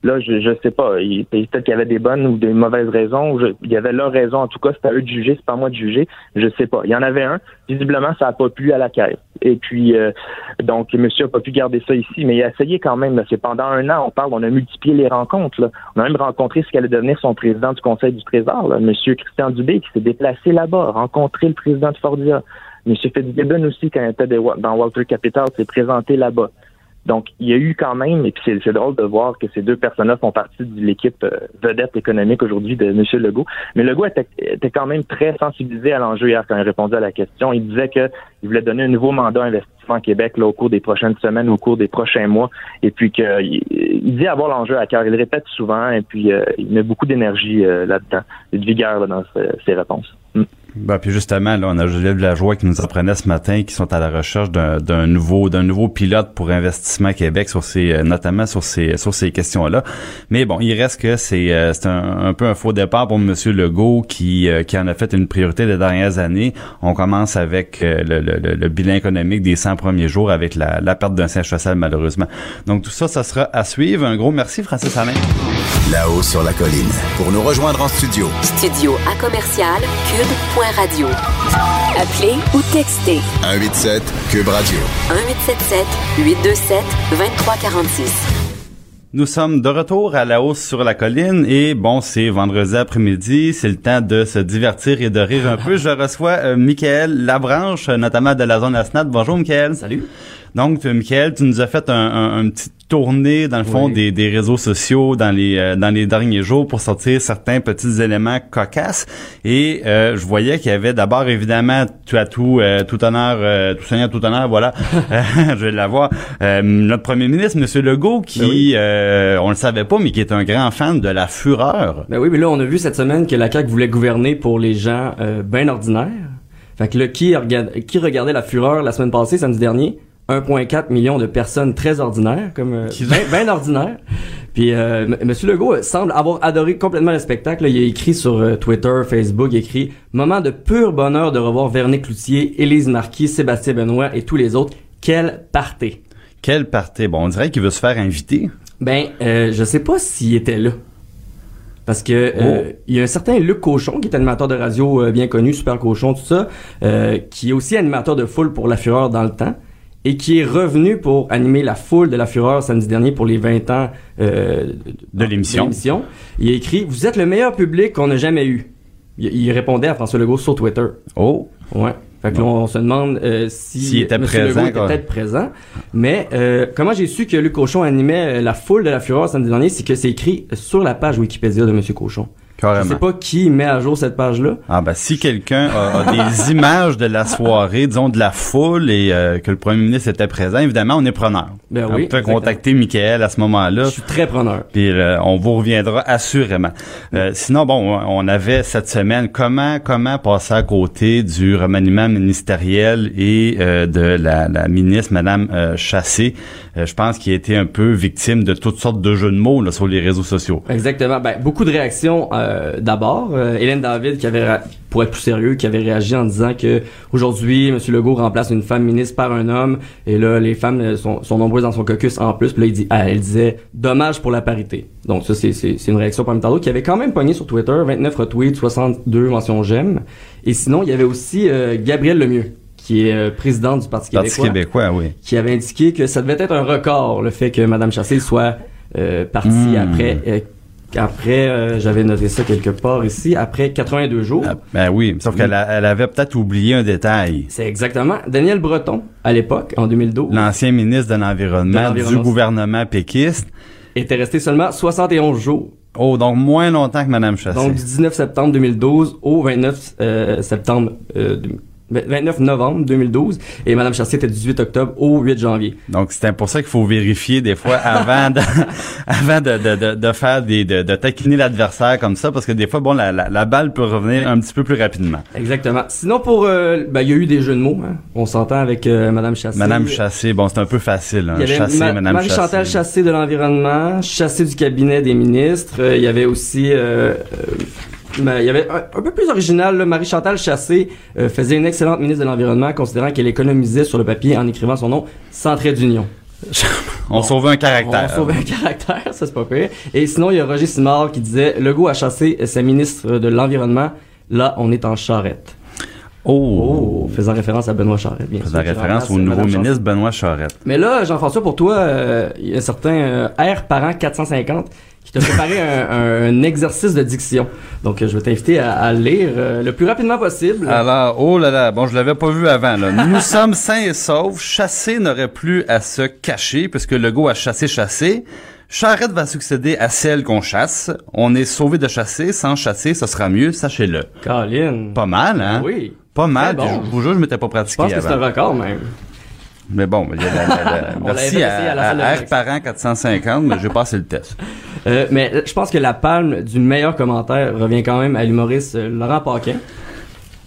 Speaker 10: Là, je je sais pas. Peut-être qu'il y avait des bonnes ou des mauvaises raisons. Il y avait leur raison. En tout cas, c'est à eux de juger. C'est pas moi de juger. Je sais pas. Il y en avait un. Visiblement, ça a pas plu à la caisse. Et puis, euh, donc, monsieur a pas pu garder ça ici, mais il a essayé quand même. C'est pendant un an. On parle. On a multiplié les rencontres. Là. On a même rencontré ce qu'allait devenir son président du Conseil du Trésor, là, monsieur Christian Dubé, qui s'est déplacé là-bas, rencontré le président de Fordia. Monsieur Fitzgibbon aussi, quand il était dans Walter Capital, s'est présenté là-bas. Donc, il y a eu quand même, et puis c'est, drôle de voir que ces deux personnes-là font partie de l'équipe euh, vedette économique aujourd'hui de M. Legault. Mais Legault était, quand même très sensibilisé à l'enjeu hier quand il répondait à la question. Il disait qu'il voulait donner un nouveau mandat investissement Québec là, au cours des prochaines semaines, au cours des prochains mois, et puis qu'il il dit avoir l'enjeu à cœur. Il le répète souvent, et puis euh, il met beaucoup d'énergie euh, là-dedans, de vigueur là, dans ses réponses.
Speaker 3: Ben, puis justement, là, on a Geneviève Lajoie qui nous apprenait ce matin qui sont à la recherche d'un d'un nouveau d'un nouveau pilote pour Investissement Québec sur ces euh, notamment sur ces sur ces questions-là. Mais bon, il reste que c'est euh, c'est un, un peu un faux départ pour Monsieur Legault qui euh, qui en a fait une priorité les dernières années. On commence avec le, le, le, le bilan économique des 100 premiers jours avec la, la perte d'un siège social malheureusement. Donc tout ça, ça sera à suivre. Un gros merci Francis Alain.
Speaker 2: Là-haut sur la colline. Pour nous rejoindre en studio,
Speaker 1: Studio à commercial cube.radio. Appelez ou textez
Speaker 2: 187 Cube Radio.
Speaker 1: 1877 827 2346.
Speaker 3: Nous sommes de retour à la hausse sur la colline et bon, c'est vendredi après-midi, c'est le temps de se divertir et de rire un peu. Je reçois euh, Michael Labranche, notamment de la zone ASNAT. Bonjour Michael.
Speaker 11: Salut.
Speaker 3: Donc, euh, Michael, tu nous as fait un, un, un petit tournée dans le fond
Speaker 11: Oui.
Speaker 3: des, des réseaux sociaux dans les euh, dans les derniers jours pour sortir certains petits éléments cocasses et euh, je voyais qu'il y avait d'abord évidemment tout à tout euh, tout honneur euh, tout seigneur tout honneur voilà Euh, je vais l'avoir euh, notre premier ministre monsieur Legault qui
Speaker 11: Ben oui.
Speaker 3: euh, on le savait pas mais qui est un grand fan de la fureur
Speaker 11: Ben oui, mais là, on a vu cette semaine que la CAQ voulait gouverner pour les gens euh, bien ordinaires. Fait que là, qui, qui regardait la fureur la semaine passée, samedi dernier? 1,4 million de personnes très ordinaires, comme euh, bien, bien ordinaires. Puis euh, M- Monsieur Legault euh, semble avoir adoré complètement le spectacle. Il a écrit sur Twitter, Facebook, il a écrit « Moment de pur bonheur de revoir Véronique Cloutier, Élise Marquis, Sébastien Benoît et tous les autres. Quel party!
Speaker 3: quel parti bon on dirait qu'il veut se faire inviter »
Speaker 11: Ben, euh, je sais pas s'il était là. Parce que euh,
Speaker 3: Oh.
Speaker 11: il y a un certain Luc Cochon, qui est animateur de radio euh, bien connu, Super Cochon, tout ça, euh, qui est aussi animateur de foule pour La Fureur dans le temps, et qui est revenu pour animer la foule de La Fureur samedi dernier pour les 20 ans euh,
Speaker 3: De l'émission.
Speaker 11: Il a écrit « Vous êtes le meilleur public qu'on a jamais eu ». Il, il répondait à François Legault sur Twitter.
Speaker 3: oh
Speaker 11: Ouais. Fait que là, on se demande euh, si
Speaker 3: S'il était
Speaker 11: M.
Speaker 3: présent,
Speaker 11: Legault était peut-être présent. Mais euh, comment j'ai su que Luc Cochon animait la foule de la Fureur samedi dernier, c'est que c'est écrit sur la page Wikipédia de M. Cochon. Je
Speaker 3: carrément
Speaker 11: sais pas qui met à jour cette page-là.
Speaker 3: Ah ben si quelqu'un a, a des images de la soirée, disons de la foule et euh, que le premier ministre était présent, évidemment on est preneur.
Speaker 11: Ben
Speaker 3: on
Speaker 11: oui,
Speaker 3: peut contacter Michael à ce moment-là.
Speaker 11: Je suis très preneur.
Speaker 3: Puis euh, on vous reviendra assurément. Euh, sinon bon, on avait cette semaine comment comment passer à côté du remaniement ministériel et euh, de la, la ministre Madame euh, Chassé? Euh, je pense qu'il a été un peu victime de toutes sortes de jeux de mots là, sur les réseaux sociaux.
Speaker 11: Exactement. Ben, beaucoup de réactions euh, d'abord. Euh, Hélène David, qui avait, pour être plus sérieux, qui avait réagi en disant que aujourd'hui, M. Legault remplace une femme ministre par un homme. Et là, les femmes euh, sont, sont nombreuses dans son caucus en plus. Puis là, il dit, ah, elle disait, dommage pour la parité. Donc ça, c'est, c'est, c'est une réaction parmi tant d'autres qui avait quand même pogné sur Twitter, 29 retweets, 62 mentions j'aime. Et sinon, il y avait aussi euh, Gabriel Lemieux, qui est euh, présidente du Parti
Speaker 3: Parti
Speaker 11: québécois
Speaker 3: québécois, oui.
Speaker 11: qui avait indiqué que ça devait être un record, le fait que Mme Chassé soit euh, partie
Speaker 3: Hmm.
Speaker 11: après, euh, après euh, j'avais noté ça quelque part ici, après 82 jours.
Speaker 3: Ah, Ben oui, sauf qu'elle elle avait peut-être oublié un détail.
Speaker 11: C'est exactement Daniel Breton, à l'époque, en 2012,
Speaker 3: L'ancien ministre de l'Environnement du gouvernement péquiste.
Speaker 11: était resté seulement 71 jours.
Speaker 3: Oh, donc moins longtemps que Mme Chassé.
Speaker 11: Donc du 19 septembre 2012 au 29 euh, septembre euh, 29 novembre 2012 et Mme Chassé était du 18 octobre au 8 janvier.
Speaker 3: Donc c'est pour ça qu'il faut vérifier des fois avant de, avant de, de, de, faire des de, de taquiner l'adversaire comme ça parce que des fois bon la, la, la balle peut revenir un petit peu plus rapidement.
Speaker 11: Exactement. Sinon pour euh, ben, il y a eu des jeux de mots, hein. on s'entend avec euh, Mme Chassé.
Speaker 3: Madame Chassé, bon c'est un peu facile hein,
Speaker 11: Il y avait
Speaker 3: Chassé,
Speaker 11: Ma-
Speaker 3: Madame
Speaker 11: Marie-Chantal
Speaker 3: Chassé.
Speaker 11: Chassé de l'environnement, Chassé du cabinet des ministres. Euh, il y avait aussi, euh, euh, ben, il y avait un, un peu plus original, là, Marie-Chantal Chassé euh, faisait une excellente ministre de l'environnement, considérant qu'elle économisait sur le papier en écrivant son nom sans trait d'union.
Speaker 3: On sauve un caractère.
Speaker 11: On sauve un caractère, ça c'est pas pire. Et sinon, il y a Roger Simard qui disait Legault a chassé sa ministre de l'environnement. Là, on est en charrette.
Speaker 3: Oh,
Speaker 11: Oh, faisant référence à Benoît Charette, bien
Speaker 3: faisant
Speaker 11: sûr, qui
Speaker 3: référence au nouveau
Speaker 11: Madame Chassé.
Speaker 3: ministre Benoît Charette.
Speaker 11: Mais là, Jean-François, pour toi, euh, il y a un certain euh, R parent 450 qui t'a préparé un, un- exercice de diction. Donc, je vais t'inviter à, à lire euh, le plus rapidement possible.
Speaker 3: Alors, oh là là, bon, je l'avais pas vu avant. Là. Nous sommes sains et saufs. Chasser n'aurait plus à se cacher, puisque Legault a chassé, chassé. Charrette va succéder à celle qu'on chasse. On est sauvé de chasser. Sans chasser, ce sera mieux, sachez-le.
Speaker 11: Colin.
Speaker 3: Pas mal, hein?
Speaker 11: Oui.
Speaker 3: Pas mal.
Speaker 11: Bon.
Speaker 3: Je vous jure, je m'étais pas
Speaker 11: Je
Speaker 3: pratiqué
Speaker 11: pense que c'est un record, même.
Speaker 3: Mais bon, il y a la- la- la- merci à,
Speaker 11: à
Speaker 3: R parent 450, mais j'ai passé le test.
Speaker 11: Euh, mais je pense que la palme du meilleur commentaire revient quand même à l'humoriste euh, Laurent Paquin,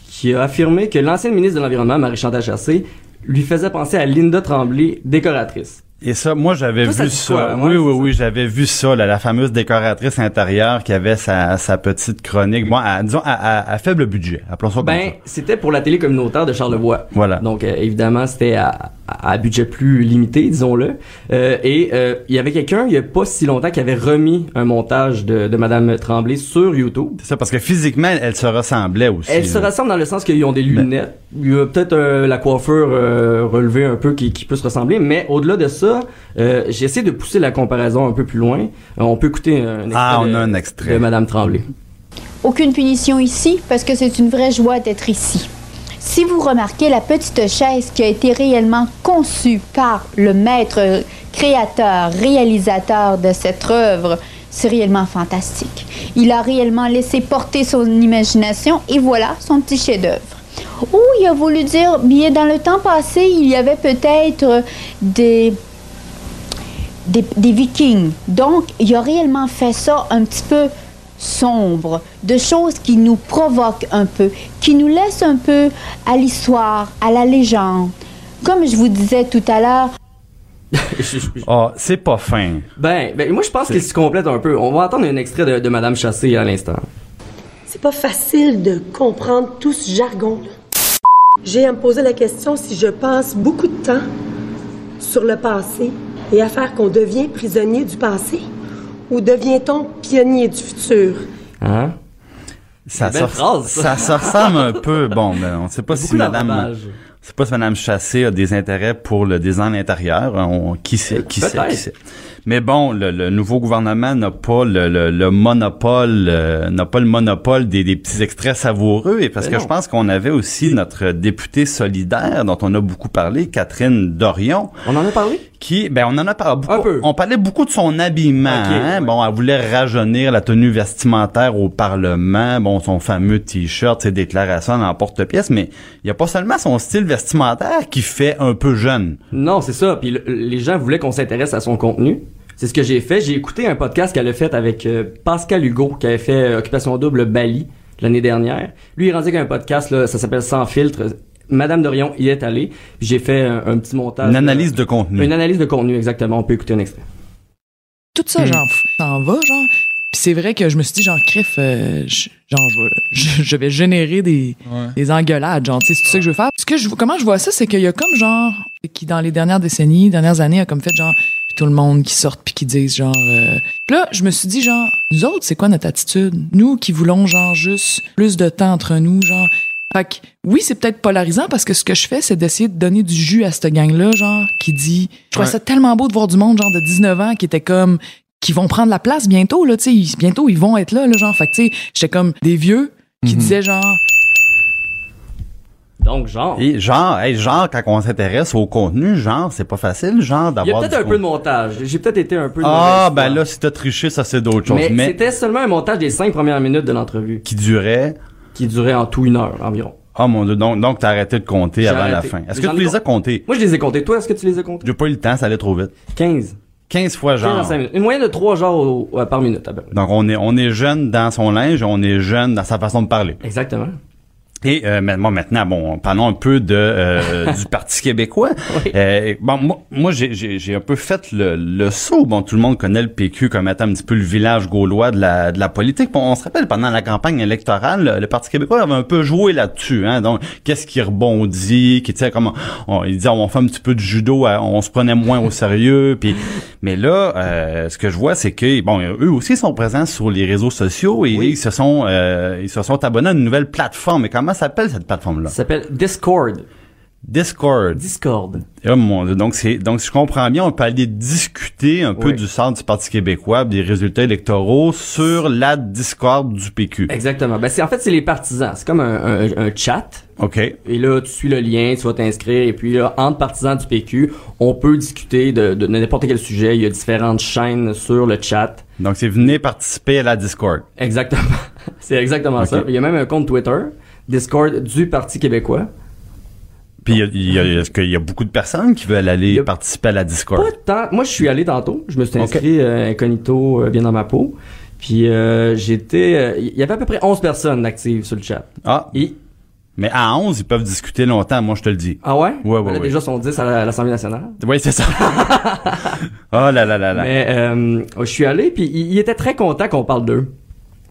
Speaker 11: qui a affirmé que l'ancienne ministre de l'Environnement, Marie-Chantal Chassé, lui faisait penser à Linda Tremblay, décoratrice.
Speaker 3: Et ça, moi, j'avais
Speaker 11: ça
Speaker 3: vu ça. oui, oui, oui, j'avais vu ça, là, la fameuse décoratrice intérieure qui avait sa, sa petite chronique, bon, à, disons, à, à- à faible budget. Appelons ça comme
Speaker 11: Ben,
Speaker 3: ça.
Speaker 11: c'était pour la télé communautaire de Charlevoix.
Speaker 3: Voilà.
Speaker 11: Donc, euh, évidemment, c'était à, à, budget plus limité, disons-le. Euh, et euh, il y avait quelqu'un, il y a pas si longtemps, qui avait remis un montage de, de Madame Tremblay sur YouTube.
Speaker 3: C'est ça, parce que physiquement, elle se ressemblait aussi.
Speaker 11: Elle se ressemble dans le sens qu'ils ont des lunettes. Il y a peut-être euh, la coiffure euh, relevée un peu qui, qui peut se ressembler, mais au-delà de ça, euh, j'ai essayé de pousser la comparaison un peu plus loin. Euh, on peut écouter un extrait,
Speaker 3: Ah, on
Speaker 11: de,
Speaker 3: a un extrait.
Speaker 11: de Madame Tremblay.
Speaker 12: Aucune punition ici parce que c'est une vraie joie d'être ici. Si vous remarquez la petite chaise qui a été réellement conçue par le maître créateur, réalisateur de cette œuvre, c'est réellement fantastique. Il a réellement laissé porter son imagination et voilà son petit chef-d'œuvre. Ou il a voulu dire, bien dans le temps passé, il y avait peut-être des vikings. Donc, il a réellement fait ça un petit peu sombre, de choses qui nous provoquent un peu, qui nous laissent un peu à l'histoire, à la légende. Comme je vous disais tout à l'heure,
Speaker 3: Ah, c'est pas fin.
Speaker 11: Ben, ben, moi je pense qu'il se complète un peu. On va entendre un extrait de, de Madame Chassé à l'instant.
Speaker 13: C'est pas facile de comprendre tout ce jargon-là. J'ai à me poser la question si je passe beaucoup de temps sur le passé et à faire qu'on devient prisonnier du passé ou devient-on pionnier du futur?
Speaker 11: Hein?
Speaker 3: Ça,
Speaker 11: phrase,
Speaker 3: ça
Speaker 11: ça.
Speaker 3: se ressemble un peu. Bon, ben, on sait pas si madame, sait pas si madame Chassé a des intérêts pour le design intérieur. On, qui sait, qui sait,
Speaker 11: Peut-être.
Speaker 3: qui sait? Mais bon, le, le nouveau gouvernement n'a pas le, le- le monopole, euh, n'a pas le monopole des, des petits extraits savoureux. Et parce que
Speaker 11: non.
Speaker 3: je pense qu'on avait aussi notre députée solidaire dont on a beaucoup parlé, Catherine Dorion.
Speaker 11: On en a parlé?
Speaker 3: Qui, ben, on en a parlé beaucoup.
Speaker 11: Un peu.
Speaker 3: On parlait beaucoup de son habillement.
Speaker 11: Ok,
Speaker 3: hein.
Speaker 11: ouais.
Speaker 3: Bon, elle voulait rajeunir la tenue vestimentaire au Parlement. Bon, son fameux t-shirt, ses déclarations en porte-pièce. Mais il y a pas seulement son style vestimentaire qui fait un peu jeune.
Speaker 11: Non, c'est ça. Puis le- les gens voulaient qu'on s'intéresse à son contenu. C'est ce que j'ai fait. J'ai écouté un podcast qu'elle a fait avec euh, Pascal Hugo, qui avait fait euh, Occupation Double Bali l'année dernière. Lui, il est rendu avec un podcast, là, ça s'appelle Sans filtre. Madame Dorion y est allée. Puis j'ai fait un, un petit montage.
Speaker 3: Une analyse
Speaker 11: euh,
Speaker 3: de contenu.
Speaker 11: Une analyse de contenu, exactement. On peut écouter un extrait.
Speaker 14: Tout ça, genre, pff, t'en vas, genre. Puis c'est vrai que je me suis dit, genre, crif, euh, je- genre, je, vais- je, je vais générer des, des engueulades, genre, tu sais, c'est tout ça que je veux faire. Ce que je, comment je vois ça, c'est qu'il y a comme, genre, qui dans les dernières décennies, dernières années, a comme fait, genre, tout le monde qui sort puis qui disent, genre, euh... Puis là, je me suis dit, genre, nous autres, c'est quoi notre attitude? Nous qui voulons, genre, juste plus de temps entre nous, genre. Fait que, oui, c'est peut-être polarisant parce que ce que je fais, c'est d'essayer de donner du jus à cette gang-là, genre, qui dit, je trouvais ça tellement beau de voir du monde, genre, de 19 ans, qui était comme, qui vont prendre la place bientôt, là, tu sais, bientôt, ils vont être là, là, genre, fait que, tu sais, j'étais comme des vieux qui
Speaker 3: Mhm.
Speaker 14: disaient, genre,
Speaker 11: Donc, genre.
Speaker 3: Et genre, hey, genre, quand on s'intéresse au contenu, genre, c'est pas facile, genre,
Speaker 11: Il y a
Speaker 3: d'avoir.
Speaker 11: peut-être un peu de montage. J'ai peut-être été un peu.
Speaker 3: Ah, ben là, si t'as triché, ça c'est d'autres choses.
Speaker 11: Mais,
Speaker 3: Mais,
Speaker 11: c'était seulement un montage des cinq premières minutes de l'entrevue.
Speaker 3: qui durait?
Speaker 11: Qui durait en tout une heure environ.
Speaker 3: Oh mon dieu, donc, donc t'as arrêté de compter avant la fin. Est-ce que tu les as comptés?
Speaker 11: Moi, je les ai comptés. Toi, est-ce que tu les as comptés?
Speaker 3: J'ai pas eu le temps, ça allait trop vite.
Speaker 11: 15.
Speaker 3: 15 fois
Speaker 11: 15
Speaker 3: genre.
Speaker 11: en cinq minutes. Une moyenne de 3 genres au- au- par minute, à peu près.
Speaker 3: Donc on est on est jeune dans son linge, on est jeune dans sa façon de parler.
Speaker 11: Exactement.
Speaker 3: Et euh, moi maintenant, bon, parlons un peu de euh, du Parti québécois. Euh, bon, moi, moi j'ai, un peu fait le, le saut. Bon, tout le monde connaît le PQ comme étant un petit peu le village gaulois de la, de la politique. Bon, on se rappelle pendant la campagne électorale, le, le Parti québécois avait un peu joué là-dessus. Hein? Donc, qu'est-ce qui rebondit, qui tu sais comment on, il disait on fait un petit peu de judo, à- on se prenait moins au sérieux. Puis, mais là, euh, ce que je vois, c'est que bon, eux aussi sont présents sur les réseaux sociaux et ils se sont euh, ils se sont abonnés à une nouvelle plateforme. Comment s'appelle cette plateforme-là?
Speaker 11: Ça s'appelle Discord.
Speaker 3: Discord.
Speaker 11: Discord.
Speaker 3: Oh mon Dieu. Donc, c'est, donc, si je comprends bien, on peut aller discuter un peu du sort du Parti québécois, des résultats électoraux sur la Discord du PQ.
Speaker 11: Exactement. Ben, c'est, en fait, c'est les partisans. C'est comme un, un- un chat.
Speaker 3: OK.
Speaker 11: Et là, tu suis le lien, tu vas t'inscrire. Et puis là, entre partisans du PQ, on peut discuter de, de n'importe quel sujet. Il y a différentes chaînes sur le chat.
Speaker 3: Donc, c'est venez participer à la Discord.
Speaker 11: Exactement. c'est exactement ça. Il y a même un compte Twitter, Discord du Parti québécois.
Speaker 3: Puis, est-ce qu'il y a beaucoup de personnes qui veulent aller participer à la Discord?
Speaker 11: Pas tant. Moi, je suis allé tantôt. Je me suis inscrit euh, incognito, euh, bien dans ma peau. Puis euh, j'étais... Il y avait à peu près 11 personnes actives sur le chat.
Speaker 3: Ah.
Speaker 11: Et...
Speaker 3: Mais à 11, ils peuvent discuter longtemps, moi, je te le dis.
Speaker 11: Ah ouais?
Speaker 3: Ouais, ouais,
Speaker 11: là,
Speaker 3: ouais.
Speaker 11: Déjà, sont 10 à la- à l'Assemblée nationale.
Speaker 3: Oui, c'est ça. oh là là là là.
Speaker 11: Mais euh, je suis allé, puis il, il était très content qu'on parle d'eux.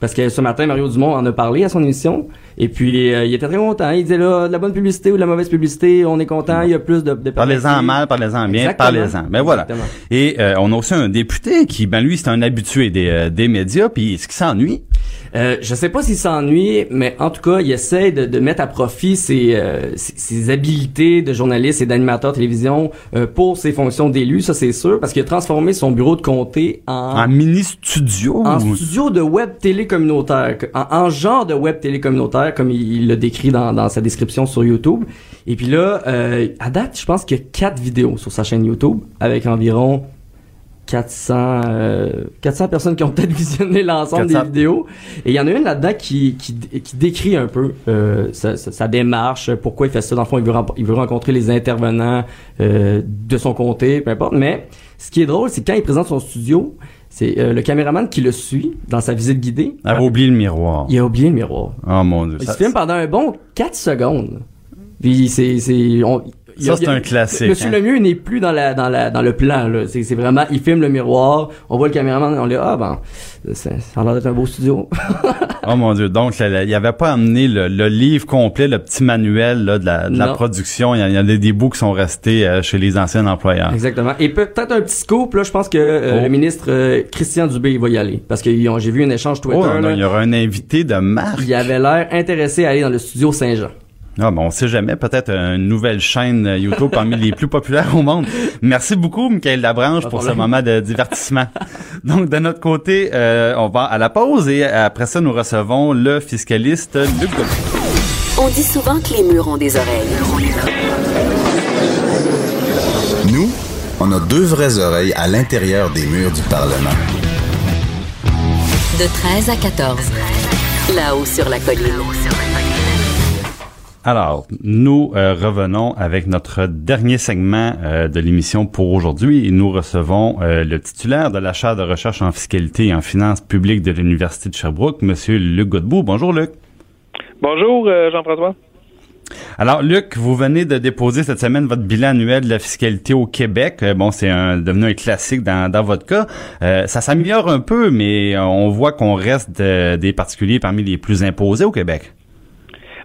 Speaker 11: Parce que ce matin, Mario Dumont en a parlé à son émission. Et puis, euh, il était très content. Il disait là, de la bonne publicité ou de la mauvaise publicité, on est content, il y a plus de... de
Speaker 3: Parlez-en mal, parlez-en bien, parlez-en. Mais voilà.
Speaker 11: Exactement.
Speaker 3: Et euh, on a aussi un député qui, ben lui, c'est un habitué des, euh, des médias, puis est-ce qu'il s'ennuie?
Speaker 11: Euh, je sais pas s'il s'ennuie, mais en tout cas, il essaie de, de mettre à profit ses, euh, ses, ses habiletés de journaliste et d'animateur télévision euh, pour ses fonctions d'élu, ça c'est sûr, parce qu'il a transformé son bureau de comté en...
Speaker 3: En mini-studio?
Speaker 11: En studio de web télé communautaire, en, en genre de web télé communautaire, comme il l'a décrit dans, dans sa description sur YouTube. Et puis là, euh, à date, je pense qu'il y a quatre vidéos sur sa chaîne YouTube, avec environ 400, euh, 400 personnes qui ont peut-être visionné l'ensemble
Speaker 3: 400.
Speaker 11: des vidéos. Et il y en a une là-dedans qui, qui, qui décrit un peu euh, sa, sa- sa démarche, pourquoi il fait ça. Dans le fond, il veut, il veut rencontrer les intervenants euh, de son comté, peu importe. Mais ce qui est drôle, c'est quand il présente son studio, c'est euh, le caméraman qui le suit dans sa visite guidée.
Speaker 3: Elle a oublié le miroir.
Speaker 11: Il a oublié le miroir.
Speaker 3: Oh mon dieu.
Speaker 11: Il
Speaker 3: Ça-
Speaker 11: se filme pendant un bon 4 secondes. Puis c'est c'est on- il
Speaker 3: Ça, c'est un classique,
Speaker 11: Monsieur
Speaker 3: hein.
Speaker 11: Lemieux n'est plus dans la dans la dans le plan là. C'est c'est vraiment il filme le miroir, on voit le caméraman, on dit ah ben ça a l'air d'être un beau studio.
Speaker 3: Oh mon dieu. Donc, il avait pas amené le, le livre complet, le petit manuel là, de, la, de la production. Il y, a, il y a des, des bouts qui sont restés euh, chez les anciens employeurs.
Speaker 11: Exactement. Et peut- peut-être un petit scoop là, je pense que euh,
Speaker 3: Oh.
Speaker 11: le ministre euh, Christian Dubé il va y aller parce que ont- j'ai vu un échange Twitter
Speaker 3: Oh, non, il y aura un invité de marque.
Speaker 11: il avait l'air intéressé à aller dans le studio Saint-Jean.
Speaker 3: Ah, ben, on sait jamais. Peut-être une nouvelle chaîne YouTube parmi les plus populaires au monde. Merci beaucoup, Michael Labranche, pour ce moment de divertissement. Donc, de notre côté, euh, on va à la pause et après ça, nous recevons le fiscaliste Luc.
Speaker 1: On dit souvent que les murs ont des oreilles.
Speaker 2: Nous, on a deux vraies oreilles à l'intérieur des murs du Parlement.
Speaker 1: De 13 à 14. Là-haut sur la colline.
Speaker 3: Alors, nous euh, revenons avec notre dernier segment euh, de l'émission pour aujourd'hui nous recevons euh, le titulaire de la chaire de recherche en fiscalité et en finances publiques de l'Université de Sherbrooke, Monsieur Luc Godbout. Bonjour Luc.
Speaker 15: Bonjour, Jean-François.
Speaker 3: Alors Luc, vous venez de déposer cette semaine votre bilan annuel de la fiscalité au Québec. Bon, c'est un, devenu un classique dans, dans votre cas. Euh, ça s'améliore un peu, mais on voit qu'on reste des particuliers parmi les plus imposés au Québec.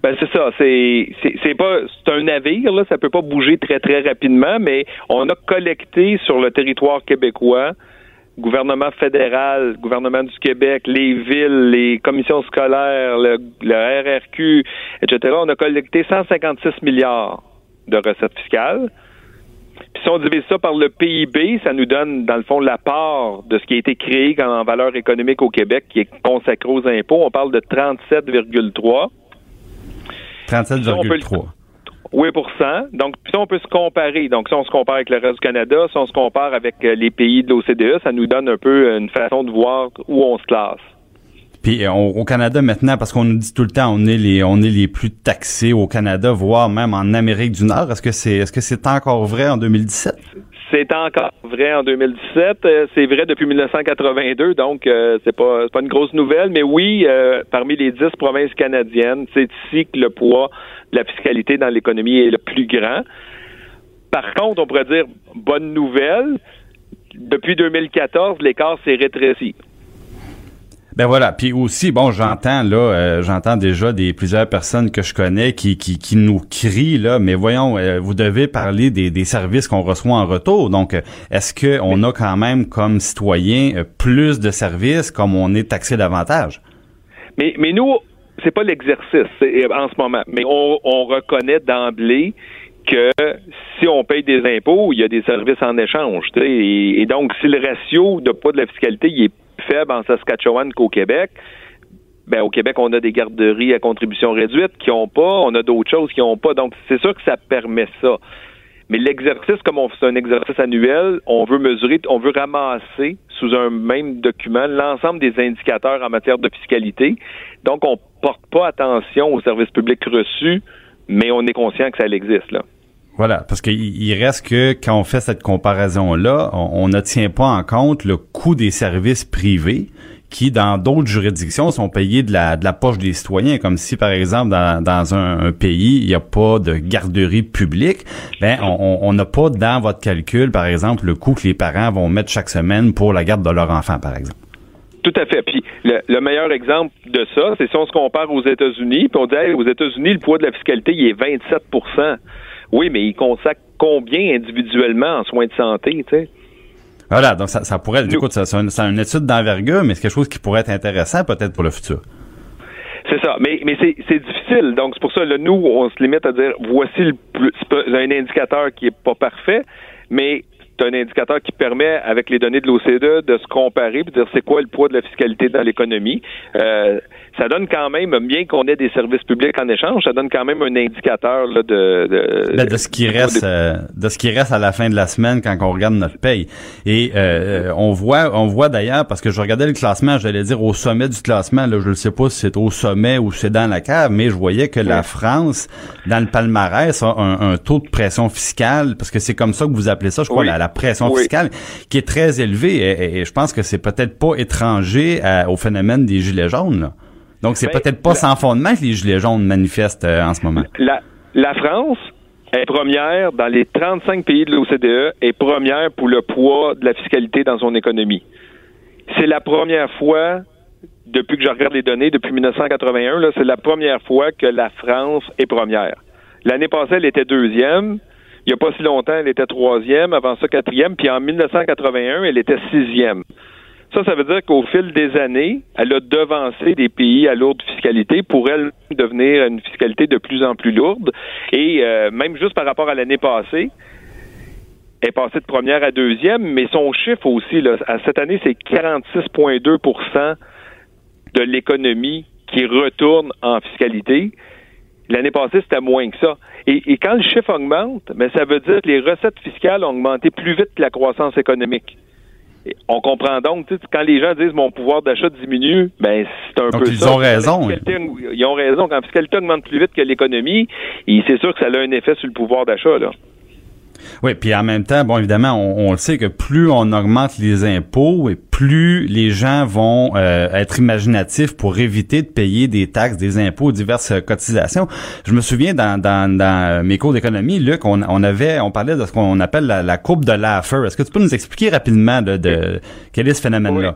Speaker 15: Ben c'est ça, c'est c'est pas c'est un navire là, ça peut pas bouger très très rapidement, mais on a collecté sur le territoire québécois, gouvernement fédéral, gouvernement du Québec, les villes, les commissions scolaires, le, le RRQ, etc. On a collecté 156 milliards de recettes fiscales. Puis si on divise ça par le PIB, ça nous donne, dans le fond, la part de ce qui a été créé en valeur économique au Québec, qui est consacré aux impôts. On parle de 37,3.
Speaker 3: 37,3.
Speaker 15: Oui, pour cent. Donc, puis ça, on peut se comparer. Donc, si on se compare avec le reste du Canada, si on se compare avec euh, les pays de l'OCDE, ça nous donne un peu une façon de voir où on se classe.
Speaker 3: Puis euh, on- au Canada maintenant, parce qu'on nous dit tout le temps, on est les on est les plus taxés au Canada, voire même en Amérique du Nord. Est-ce que c'est est-ce que c'est encore vrai en 2017
Speaker 15: C'est encore vrai en 2017. euh, c'est vrai depuis 1982, donc euh, c'est pas pas une grosse nouvelle. Mais oui, euh, parmi les dix provinces canadiennes, c'est ici que le poids de la fiscalité dans l'économie est le plus grand. Par contre, on pourrait dire bonne nouvelle. Depuis 2014, l'écart s'est rétréci.
Speaker 3: Ben voilà. Puis aussi, bon, j'entends là, euh, j'entends déjà des plusieurs personnes que je connais qui qui, qui nous crient là, mais voyons, euh, vous devez parler des, des services qu'on reçoit en retour. Donc, euh, est-ce que on a quand même comme citoyen euh, plus de services comme on est taxé davantage?
Speaker 15: Mais, mais nous, c'est pas l'exercice c'est- en ce moment, mais on, on reconnaît d'emblée que si on paye des impôts, il y a des services en échange. Et, et donc, si le ratio de poids de la fiscalité il est faible en Saskatchewan qu'au Québec, ben au Québec, on a des garderies à contribution réduite qui ont pas, on a d'autres choses qui ont pas. Donc, c'est sûr que ça permet ça. Mais l'exercice, comme on fait un exercice annuel, on veut mesurer, on veut ramasser sous un même document l'ensemble des indicateurs en matière de fiscalité. Donc, on porte pas attention aux services publics reçus, mais on est conscient que ça existe, là.
Speaker 3: Voilà, parce qu'il il reste que quand on fait cette comparaison-là, on, on ne tient pas en compte le coût des services privés qui, dans d'autres juridictions, sont payés de la, de la poche des citoyens, comme si, par exemple, dans, dans un, un pays, il n'y a pas de garderie publique, ben, on on n'a pas dans votre calcul, par exemple, le coût que les parents vont mettre chaque semaine pour la garde de leur enfant, par exemple.
Speaker 15: Tout à fait. Puis le, le meilleur exemple de ça, c'est si on se compare aux États-Unis, puis on dit hey, aux États-Unis, le poids de la fiscalité, il est 27 Oui, mais ils consacrent combien individuellement en soins de santé, tu sais?
Speaker 3: Voilà, donc ça, ça pourrait, écoute, ça- c'est une, c'est une étude d'envergure, mais c'est quelque chose qui pourrait être intéressant peut-être pour le futur.
Speaker 15: C'est ça, mais, mais c'est, difficile. Donc, c'est pour ça, là, nous, on se limite à dire, voici le plus, un indicateur qui est pas parfait, mais c'est un indicateur qui permet, avec les données de l'OCDE, de se comparer et de dire c'est quoi le poids de la fiscalité dans l'économie. Euh, ça donne quand même, bien qu'on ait des services publics en échange, ça donne quand même un indicateur là, de, de,
Speaker 3: Ben, de ce qui reste euh, de ce qui reste à la fin de la semaine quand on regarde notre paye et euh, on voit on voit d'ailleurs parce que je regardais le classement j'allais dire au sommet du classement là je ne sais pas si c'est au sommet ou si c'est dans la cave mais je voyais que la France dans le palmarès a un, un taux de pression fiscale parce que c'est comme ça que vous appelez ça je crois
Speaker 15: Oui.
Speaker 3: la, la pression
Speaker 15: Oui.
Speaker 3: fiscale qui est très élevée et, et- et je pense que c'est peut-être pas étranger à- au phénomène des gilets jaunes là. donc c'est
Speaker 15: Ben,
Speaker 3: peut-être pas
Speaker 15: la-
Speaker 3: sans fondement que les gilets jaunes manifestent euh, en ce moment
Speaker 15: La, la France est première dans les 35 pays de l'OCDE est première pour le poids de la fiscalité dans son économie. C'est la première fois depuis que je regarde les données, depuis 1981, là, c'est la première fois que la France est première. L'année passée, elle était deuxième. Il n'y a pas si longtemps, elle était troisième. Avant ça, quatrième. Puis en 1981, elle était sixième. Ça, ça veut dire qu'au fil des années, elle a devancé des pays à lourde fiscalité pour elle devenir une fiscalité de plus en plus lourde. Et euh, même juste par rapport à l'année passée, elle est passée de première à deuxième, mais son chiffre aussi, là, à cette année, c'est 46,2% de l'économie qui retourne en fiscalité. L'année passée, c'était moins que ça. Et, et quand le chiffre augmente, ben, ça veut dire que les recettes fiscales ont augmenté plus vite que la croissance économique. Et on comprend donc, tu sais, quand les gens disent mon pouvoir d'achat diminue, ben c'est un
Speaker 3: Donc,
Speaker 15: peu
Speaker 3: ils
Speaker 15: ça.
Speaker 3: ont raison,
Speaker 15: Ils ont raison. Quand la fiscalité augmente plus vite que l'économie, c'est sûr que ça a un effet sur le pouvoir d'achat. là.
Speaker 3: Oui, puis en même temps, bon, évidemment, on, on le sait que plus on augmente les impôts et plus les gens vont euh, être imaginatifs pour éviter de payer des taxes, des impôts, diverses cotisations. Je me souviens dans, dans, dans mes cours d'économie, Luc, on, on avait, on parlait de ce qu'on appelle la, la courbe de Laffer. Est-ce que tu peux nous expliquer rapidement de, de quel est ce phénomène-là?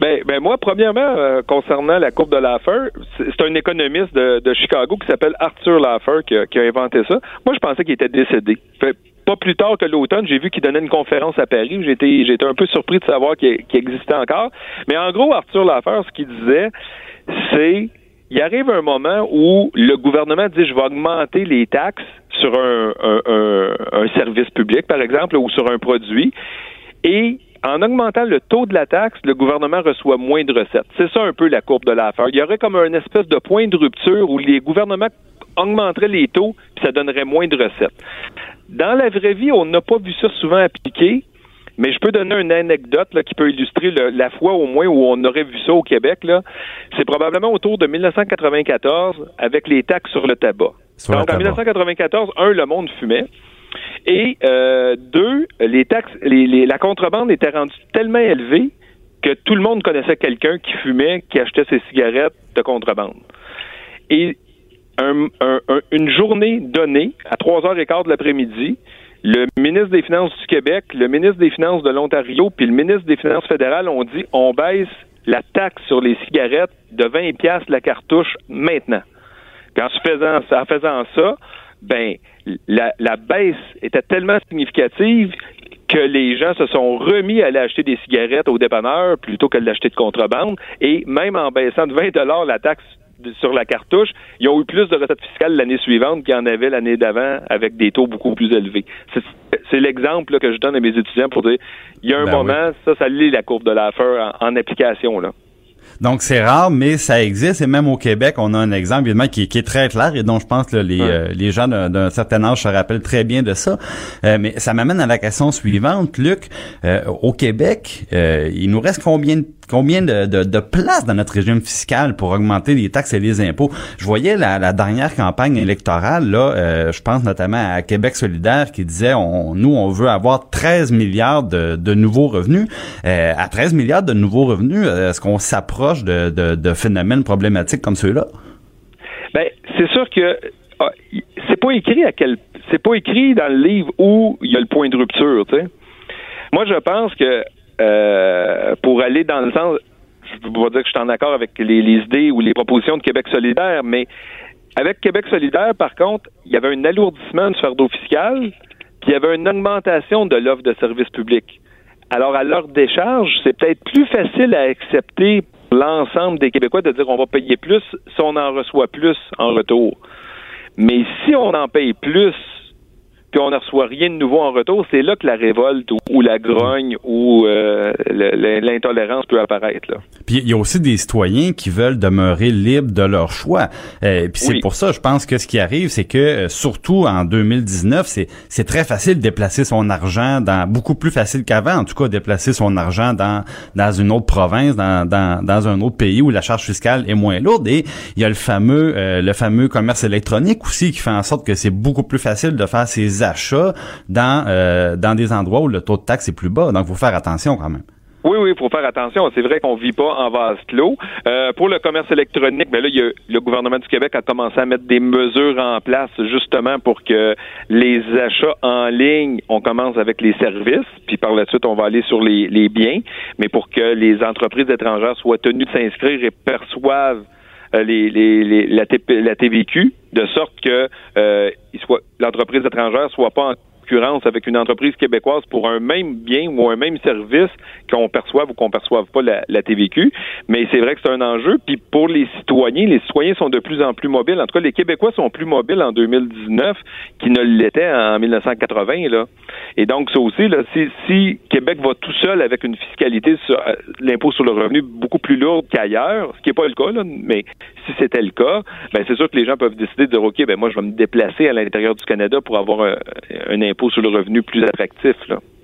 Speaker 15: Ben, ben moi, premièrement, euh, concernant la courbe de Laffer, c'est c'est un économiste de, de Chicago qui s'appelle Arthur Laffer qui a, qui a inventé ça. Moi, je pensais qu'il était décédé. Plus tard que l'automne, j'ai vu qu'il donnait une conférence à Paris. J'étais j'étais un peu surpris de savoir qu'il existait encore. Mais en gros, Arthur Laffer, ce qu'il disait, c'est il arrive un moment où le gouvernement dit je vais augmenter les taxes sur un, un service public, par exemple, ou sur un produit. Et en augmentant le taux de la taxe, le gouvernement reçoit moins de recettes. C'est ça un peu la courbe de l'affaire. Il y aurait comme un espèce de point de rupture où les gouvernements augmenteraient les taux, puis ça donnerait moins de recettes. Dans la vraie vie, on n'a pas vu ça souvent appliqué, mais je peux donner une anecdote là, qui peut illustrer le- la fois au moins où on aurait vu ça au Québec. C'est probablement autour de 1994 avec les taxes sur le tabac.
Speaker 3: Sur le
Speaker 15: Donc en
Speaker 3: tabac.
Speaker 15: 1994, un, le monde fumait. Et euh, deux, les taxes, les, les- la contrebande était rendue tellement élevée que tout le monde connaissait quelqu'un qui fumait, qui achetait ses cigarettes de contrebande. Et un- un- un- une journée donnée, à 3h15 de l'après-midi, le ministre des Finances du Québec, le ministre des Finances de l'Ontario, puis le ministre des Finances fédérales ont dit on baisse la taxe sur les cigarettes de 20 pièces la cartouche maintenant. Puis en faisant, en faisant ça, ben la, baisse était tellement significative que les gens se sont remis à aller acheter des cigarettes au dépanneur plutôt que de l'acheter de contrebande. Et même en baissant de 20 la taxe sur la cartouche, ils ont eu plus de recettes fiscales l'année suivante qu'il y en avait l'année d'avant avec des taux beaucoup plus élevés. C'est- l'exemple que je donne à mes étudiants pour dire, il y a un
Speaker 3: Ben
Speaker 15: moment, ça, ça lit la courbe de l'affaire en, en application. Là.
Speaker 3: Donc c'est rare, mais ça existe. Et même au Québec, on a un exemple évidemment qui, qui est très clair et dont je pense que les, euh, les gens d'un certain âge se rappellent très bien de ça. Euh, mais ça m'amène à la question suivante, Luc. Euh, au Québec, il nous reste combien de combien de, places dans notre régime fiscal pour augmenter les taxes et les impôts? Je voyais la, dernière campagne électorale, là, euh, je pense notamment à Québec solidaire, qui disait, on, nous, on veut avoir 13 milliards de, nouveaux revenus. Euh, à 13 milliards de nouveaux revenus, euh, est-ce qu'on s'approche de, phénomènes problématiques comme ceux-là?
Speaker 15: Ben, c'est sûr que ah, c'est pas écrit à quel c'est pas écrit dans le livre où il y a le point de rupture, tu sais. Moi, je pense que euh, pour aller dans le sens, je ne veux pas dire que je suis en accord avec les, idées ou les propositions de Québec solidaire, mais avec Québec solidaire, par contre, il y avait un alourdissement du fardeau fiscal, puis il y avait une augmentation de l'offre de services publics. Alors, à l'heure des charges, c'est peut-être plus facile à accepter l'ensemble des Québécois de dire on va payer plus si on en reçoit plus en retour. Mais si on en paye plus puis on ne reçoit rien de nouveau en retour, c'est là que la révolte ou, ou la grogne ou euh, l'intolérance peut apparaître. Là.
Speaker 3: Puis il y a aussi des citoyens qui veulent demeurer libres de leur choix. Euh, puis c'est
Speaker 15: Oui.
Speaker 3: pour ça, je pense que ce qui arrive, c'est que euh, surtout en 2019, c'est c'est très facile de déplacer son argent dans beaucoup plus facile qu'avant, en tout cas déplacer son argent dans dans une autre province, dans dans, dans un autre pays où la charge fiscale est moins lourde. Et il y a le fameux euh, le fameux commerce électronique aussi qui fait en sorte que c'est beaucoup plus facile de faire ses achats dans euh, dans des endroits où le taux de taxe est plus bas. Donc, faut faire attention quand même.
Speaker 15: Oui, oui, il faut faire attention. C'est vrai qu'on vit pas en vase clos. Euh, pour le commerce électronique, ben là, il y le gouvernement du Québec a commencé à mettre des mesures en place justement pour que les achats en ligne, on commence avec les services, puis par la suite, on va aller sur les, biens, mais pour que les entreprises étrangères soient tenues de s'inscrire et perçoivent les, les, les- la, TP la TVQ, de sorte que euh, l'entreprise étrangère soit pas en concurrence avec une entreprise québécoise pour un même bien ou un même service qu'on perçoive ou qu'on perçoive pas la, TVQ. Mais c'est vrai que c'est un enjeu. Puis pour les citoyens, les citoyens sont de plus en plus mobiles. En tout cas, les Québécois sont plus mobiles en 2019 qu'ils ne l'étaient en 1980. Là. Et donc, ça aussi, si, Québec va tout seul avec une fiscalité sur euh, l'impôt sur le revenu beaucoup plus lourde qu'ailleurs, ce qui n'est pas le cas, mais si c'était le cas, ben c'est sûr que les gens peuvent décider de dire OK, ben moi je vais me déplacer à l'intérieur du Canada pour avoir un, impôt sur le revenu plus attractif.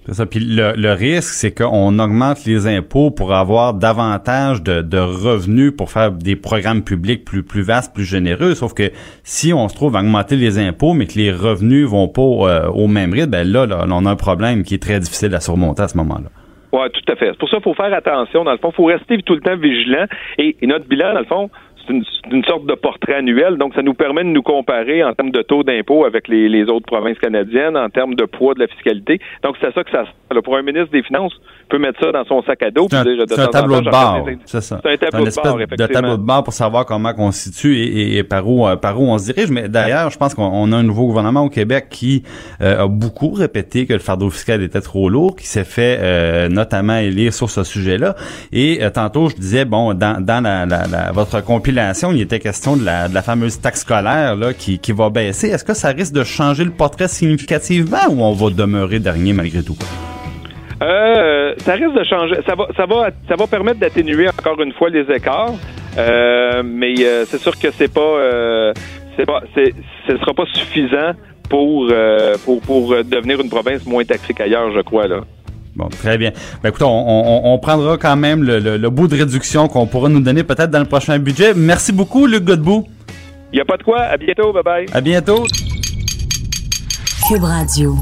Speaker 3: Le, le risque, c'est qu'on augmente les impôts pour avoir davantage de, de revenus pour faire des programmes publics plus plus vastes, plus généreux. Sauf que si on se trouve à augmenter les impôts, mais que les revenus vont pas euh, au même rythme, ben là, là, on a un problème qui est très difficile à surmonter à ce moment-là.
Speaker 15: Oui, tout à fait. C'est pour ça qu'il faut faire attention. Dans le fond, il faut rester tout le temps vigilant. Et, notre bilan, dans le fond, une, une sorte de portrait annuel. Donc, ça nous permet de nous comparer en termes de taux d'impôt avec les, les autres provinces canadiennes, en termes de poids de la fiscalité. Donc, c'est ça que ça sert. Pour un ministre des Finances, peut mettre ça dans son sac à dos.
Speaker 3: C'est un,
Speaker 15: dire, de
Speaker 3: un tableau de bord, c'est ça.
Speaker 15: C'est un tableau de bord,
Speaker 3: de
Speaker 15: effectivement.
Speaker 3: tableau de bord pour savoir comment on se situe et, et- et par où euh, par où on se dirige. Mais d'ailleurs, je pense qu'on on a un nouveau gouvernement au Québec qui euh, a beaucoup répété que le fardeau fiscal était trop lourd, qui s'est fait euh, notamment élire sur ce sujet-là. Et euh, tantôt, je disais bon, dans, dans la, la- la- votre compilation, il était question de la, de la fameuse taxe scolaire là qui, qui va baisser. Est-ce que ça risque de changer le portrait significativement ou on va demeurer dernier malgré tout?
Speaker 15: Euh, ça risque de changer. Ça va, ça va, ça va permettre d'atténuer encore une fois les écarts. Euh, mais euh, c'est sûr que c'est pas, euh, c'est pas, c'est, ce sera pas suffisant pour, euh, pour, pour devenir une province moins taxée qu'ailleurs, je crois là.
Speaker 3: Bon, très bien. Ben, écoute, on, on- on prendra quand même le, le- le bout de réduction qu'on pourra nous donner peut-être dans le prochain budget. Merci beaucoup, Luc Godbout.
Speaker 15: Il y a pas de quoi. À bientôt. Bye bye.
Speaker 3: À bientôt.
Speaker 1: Cube Radio.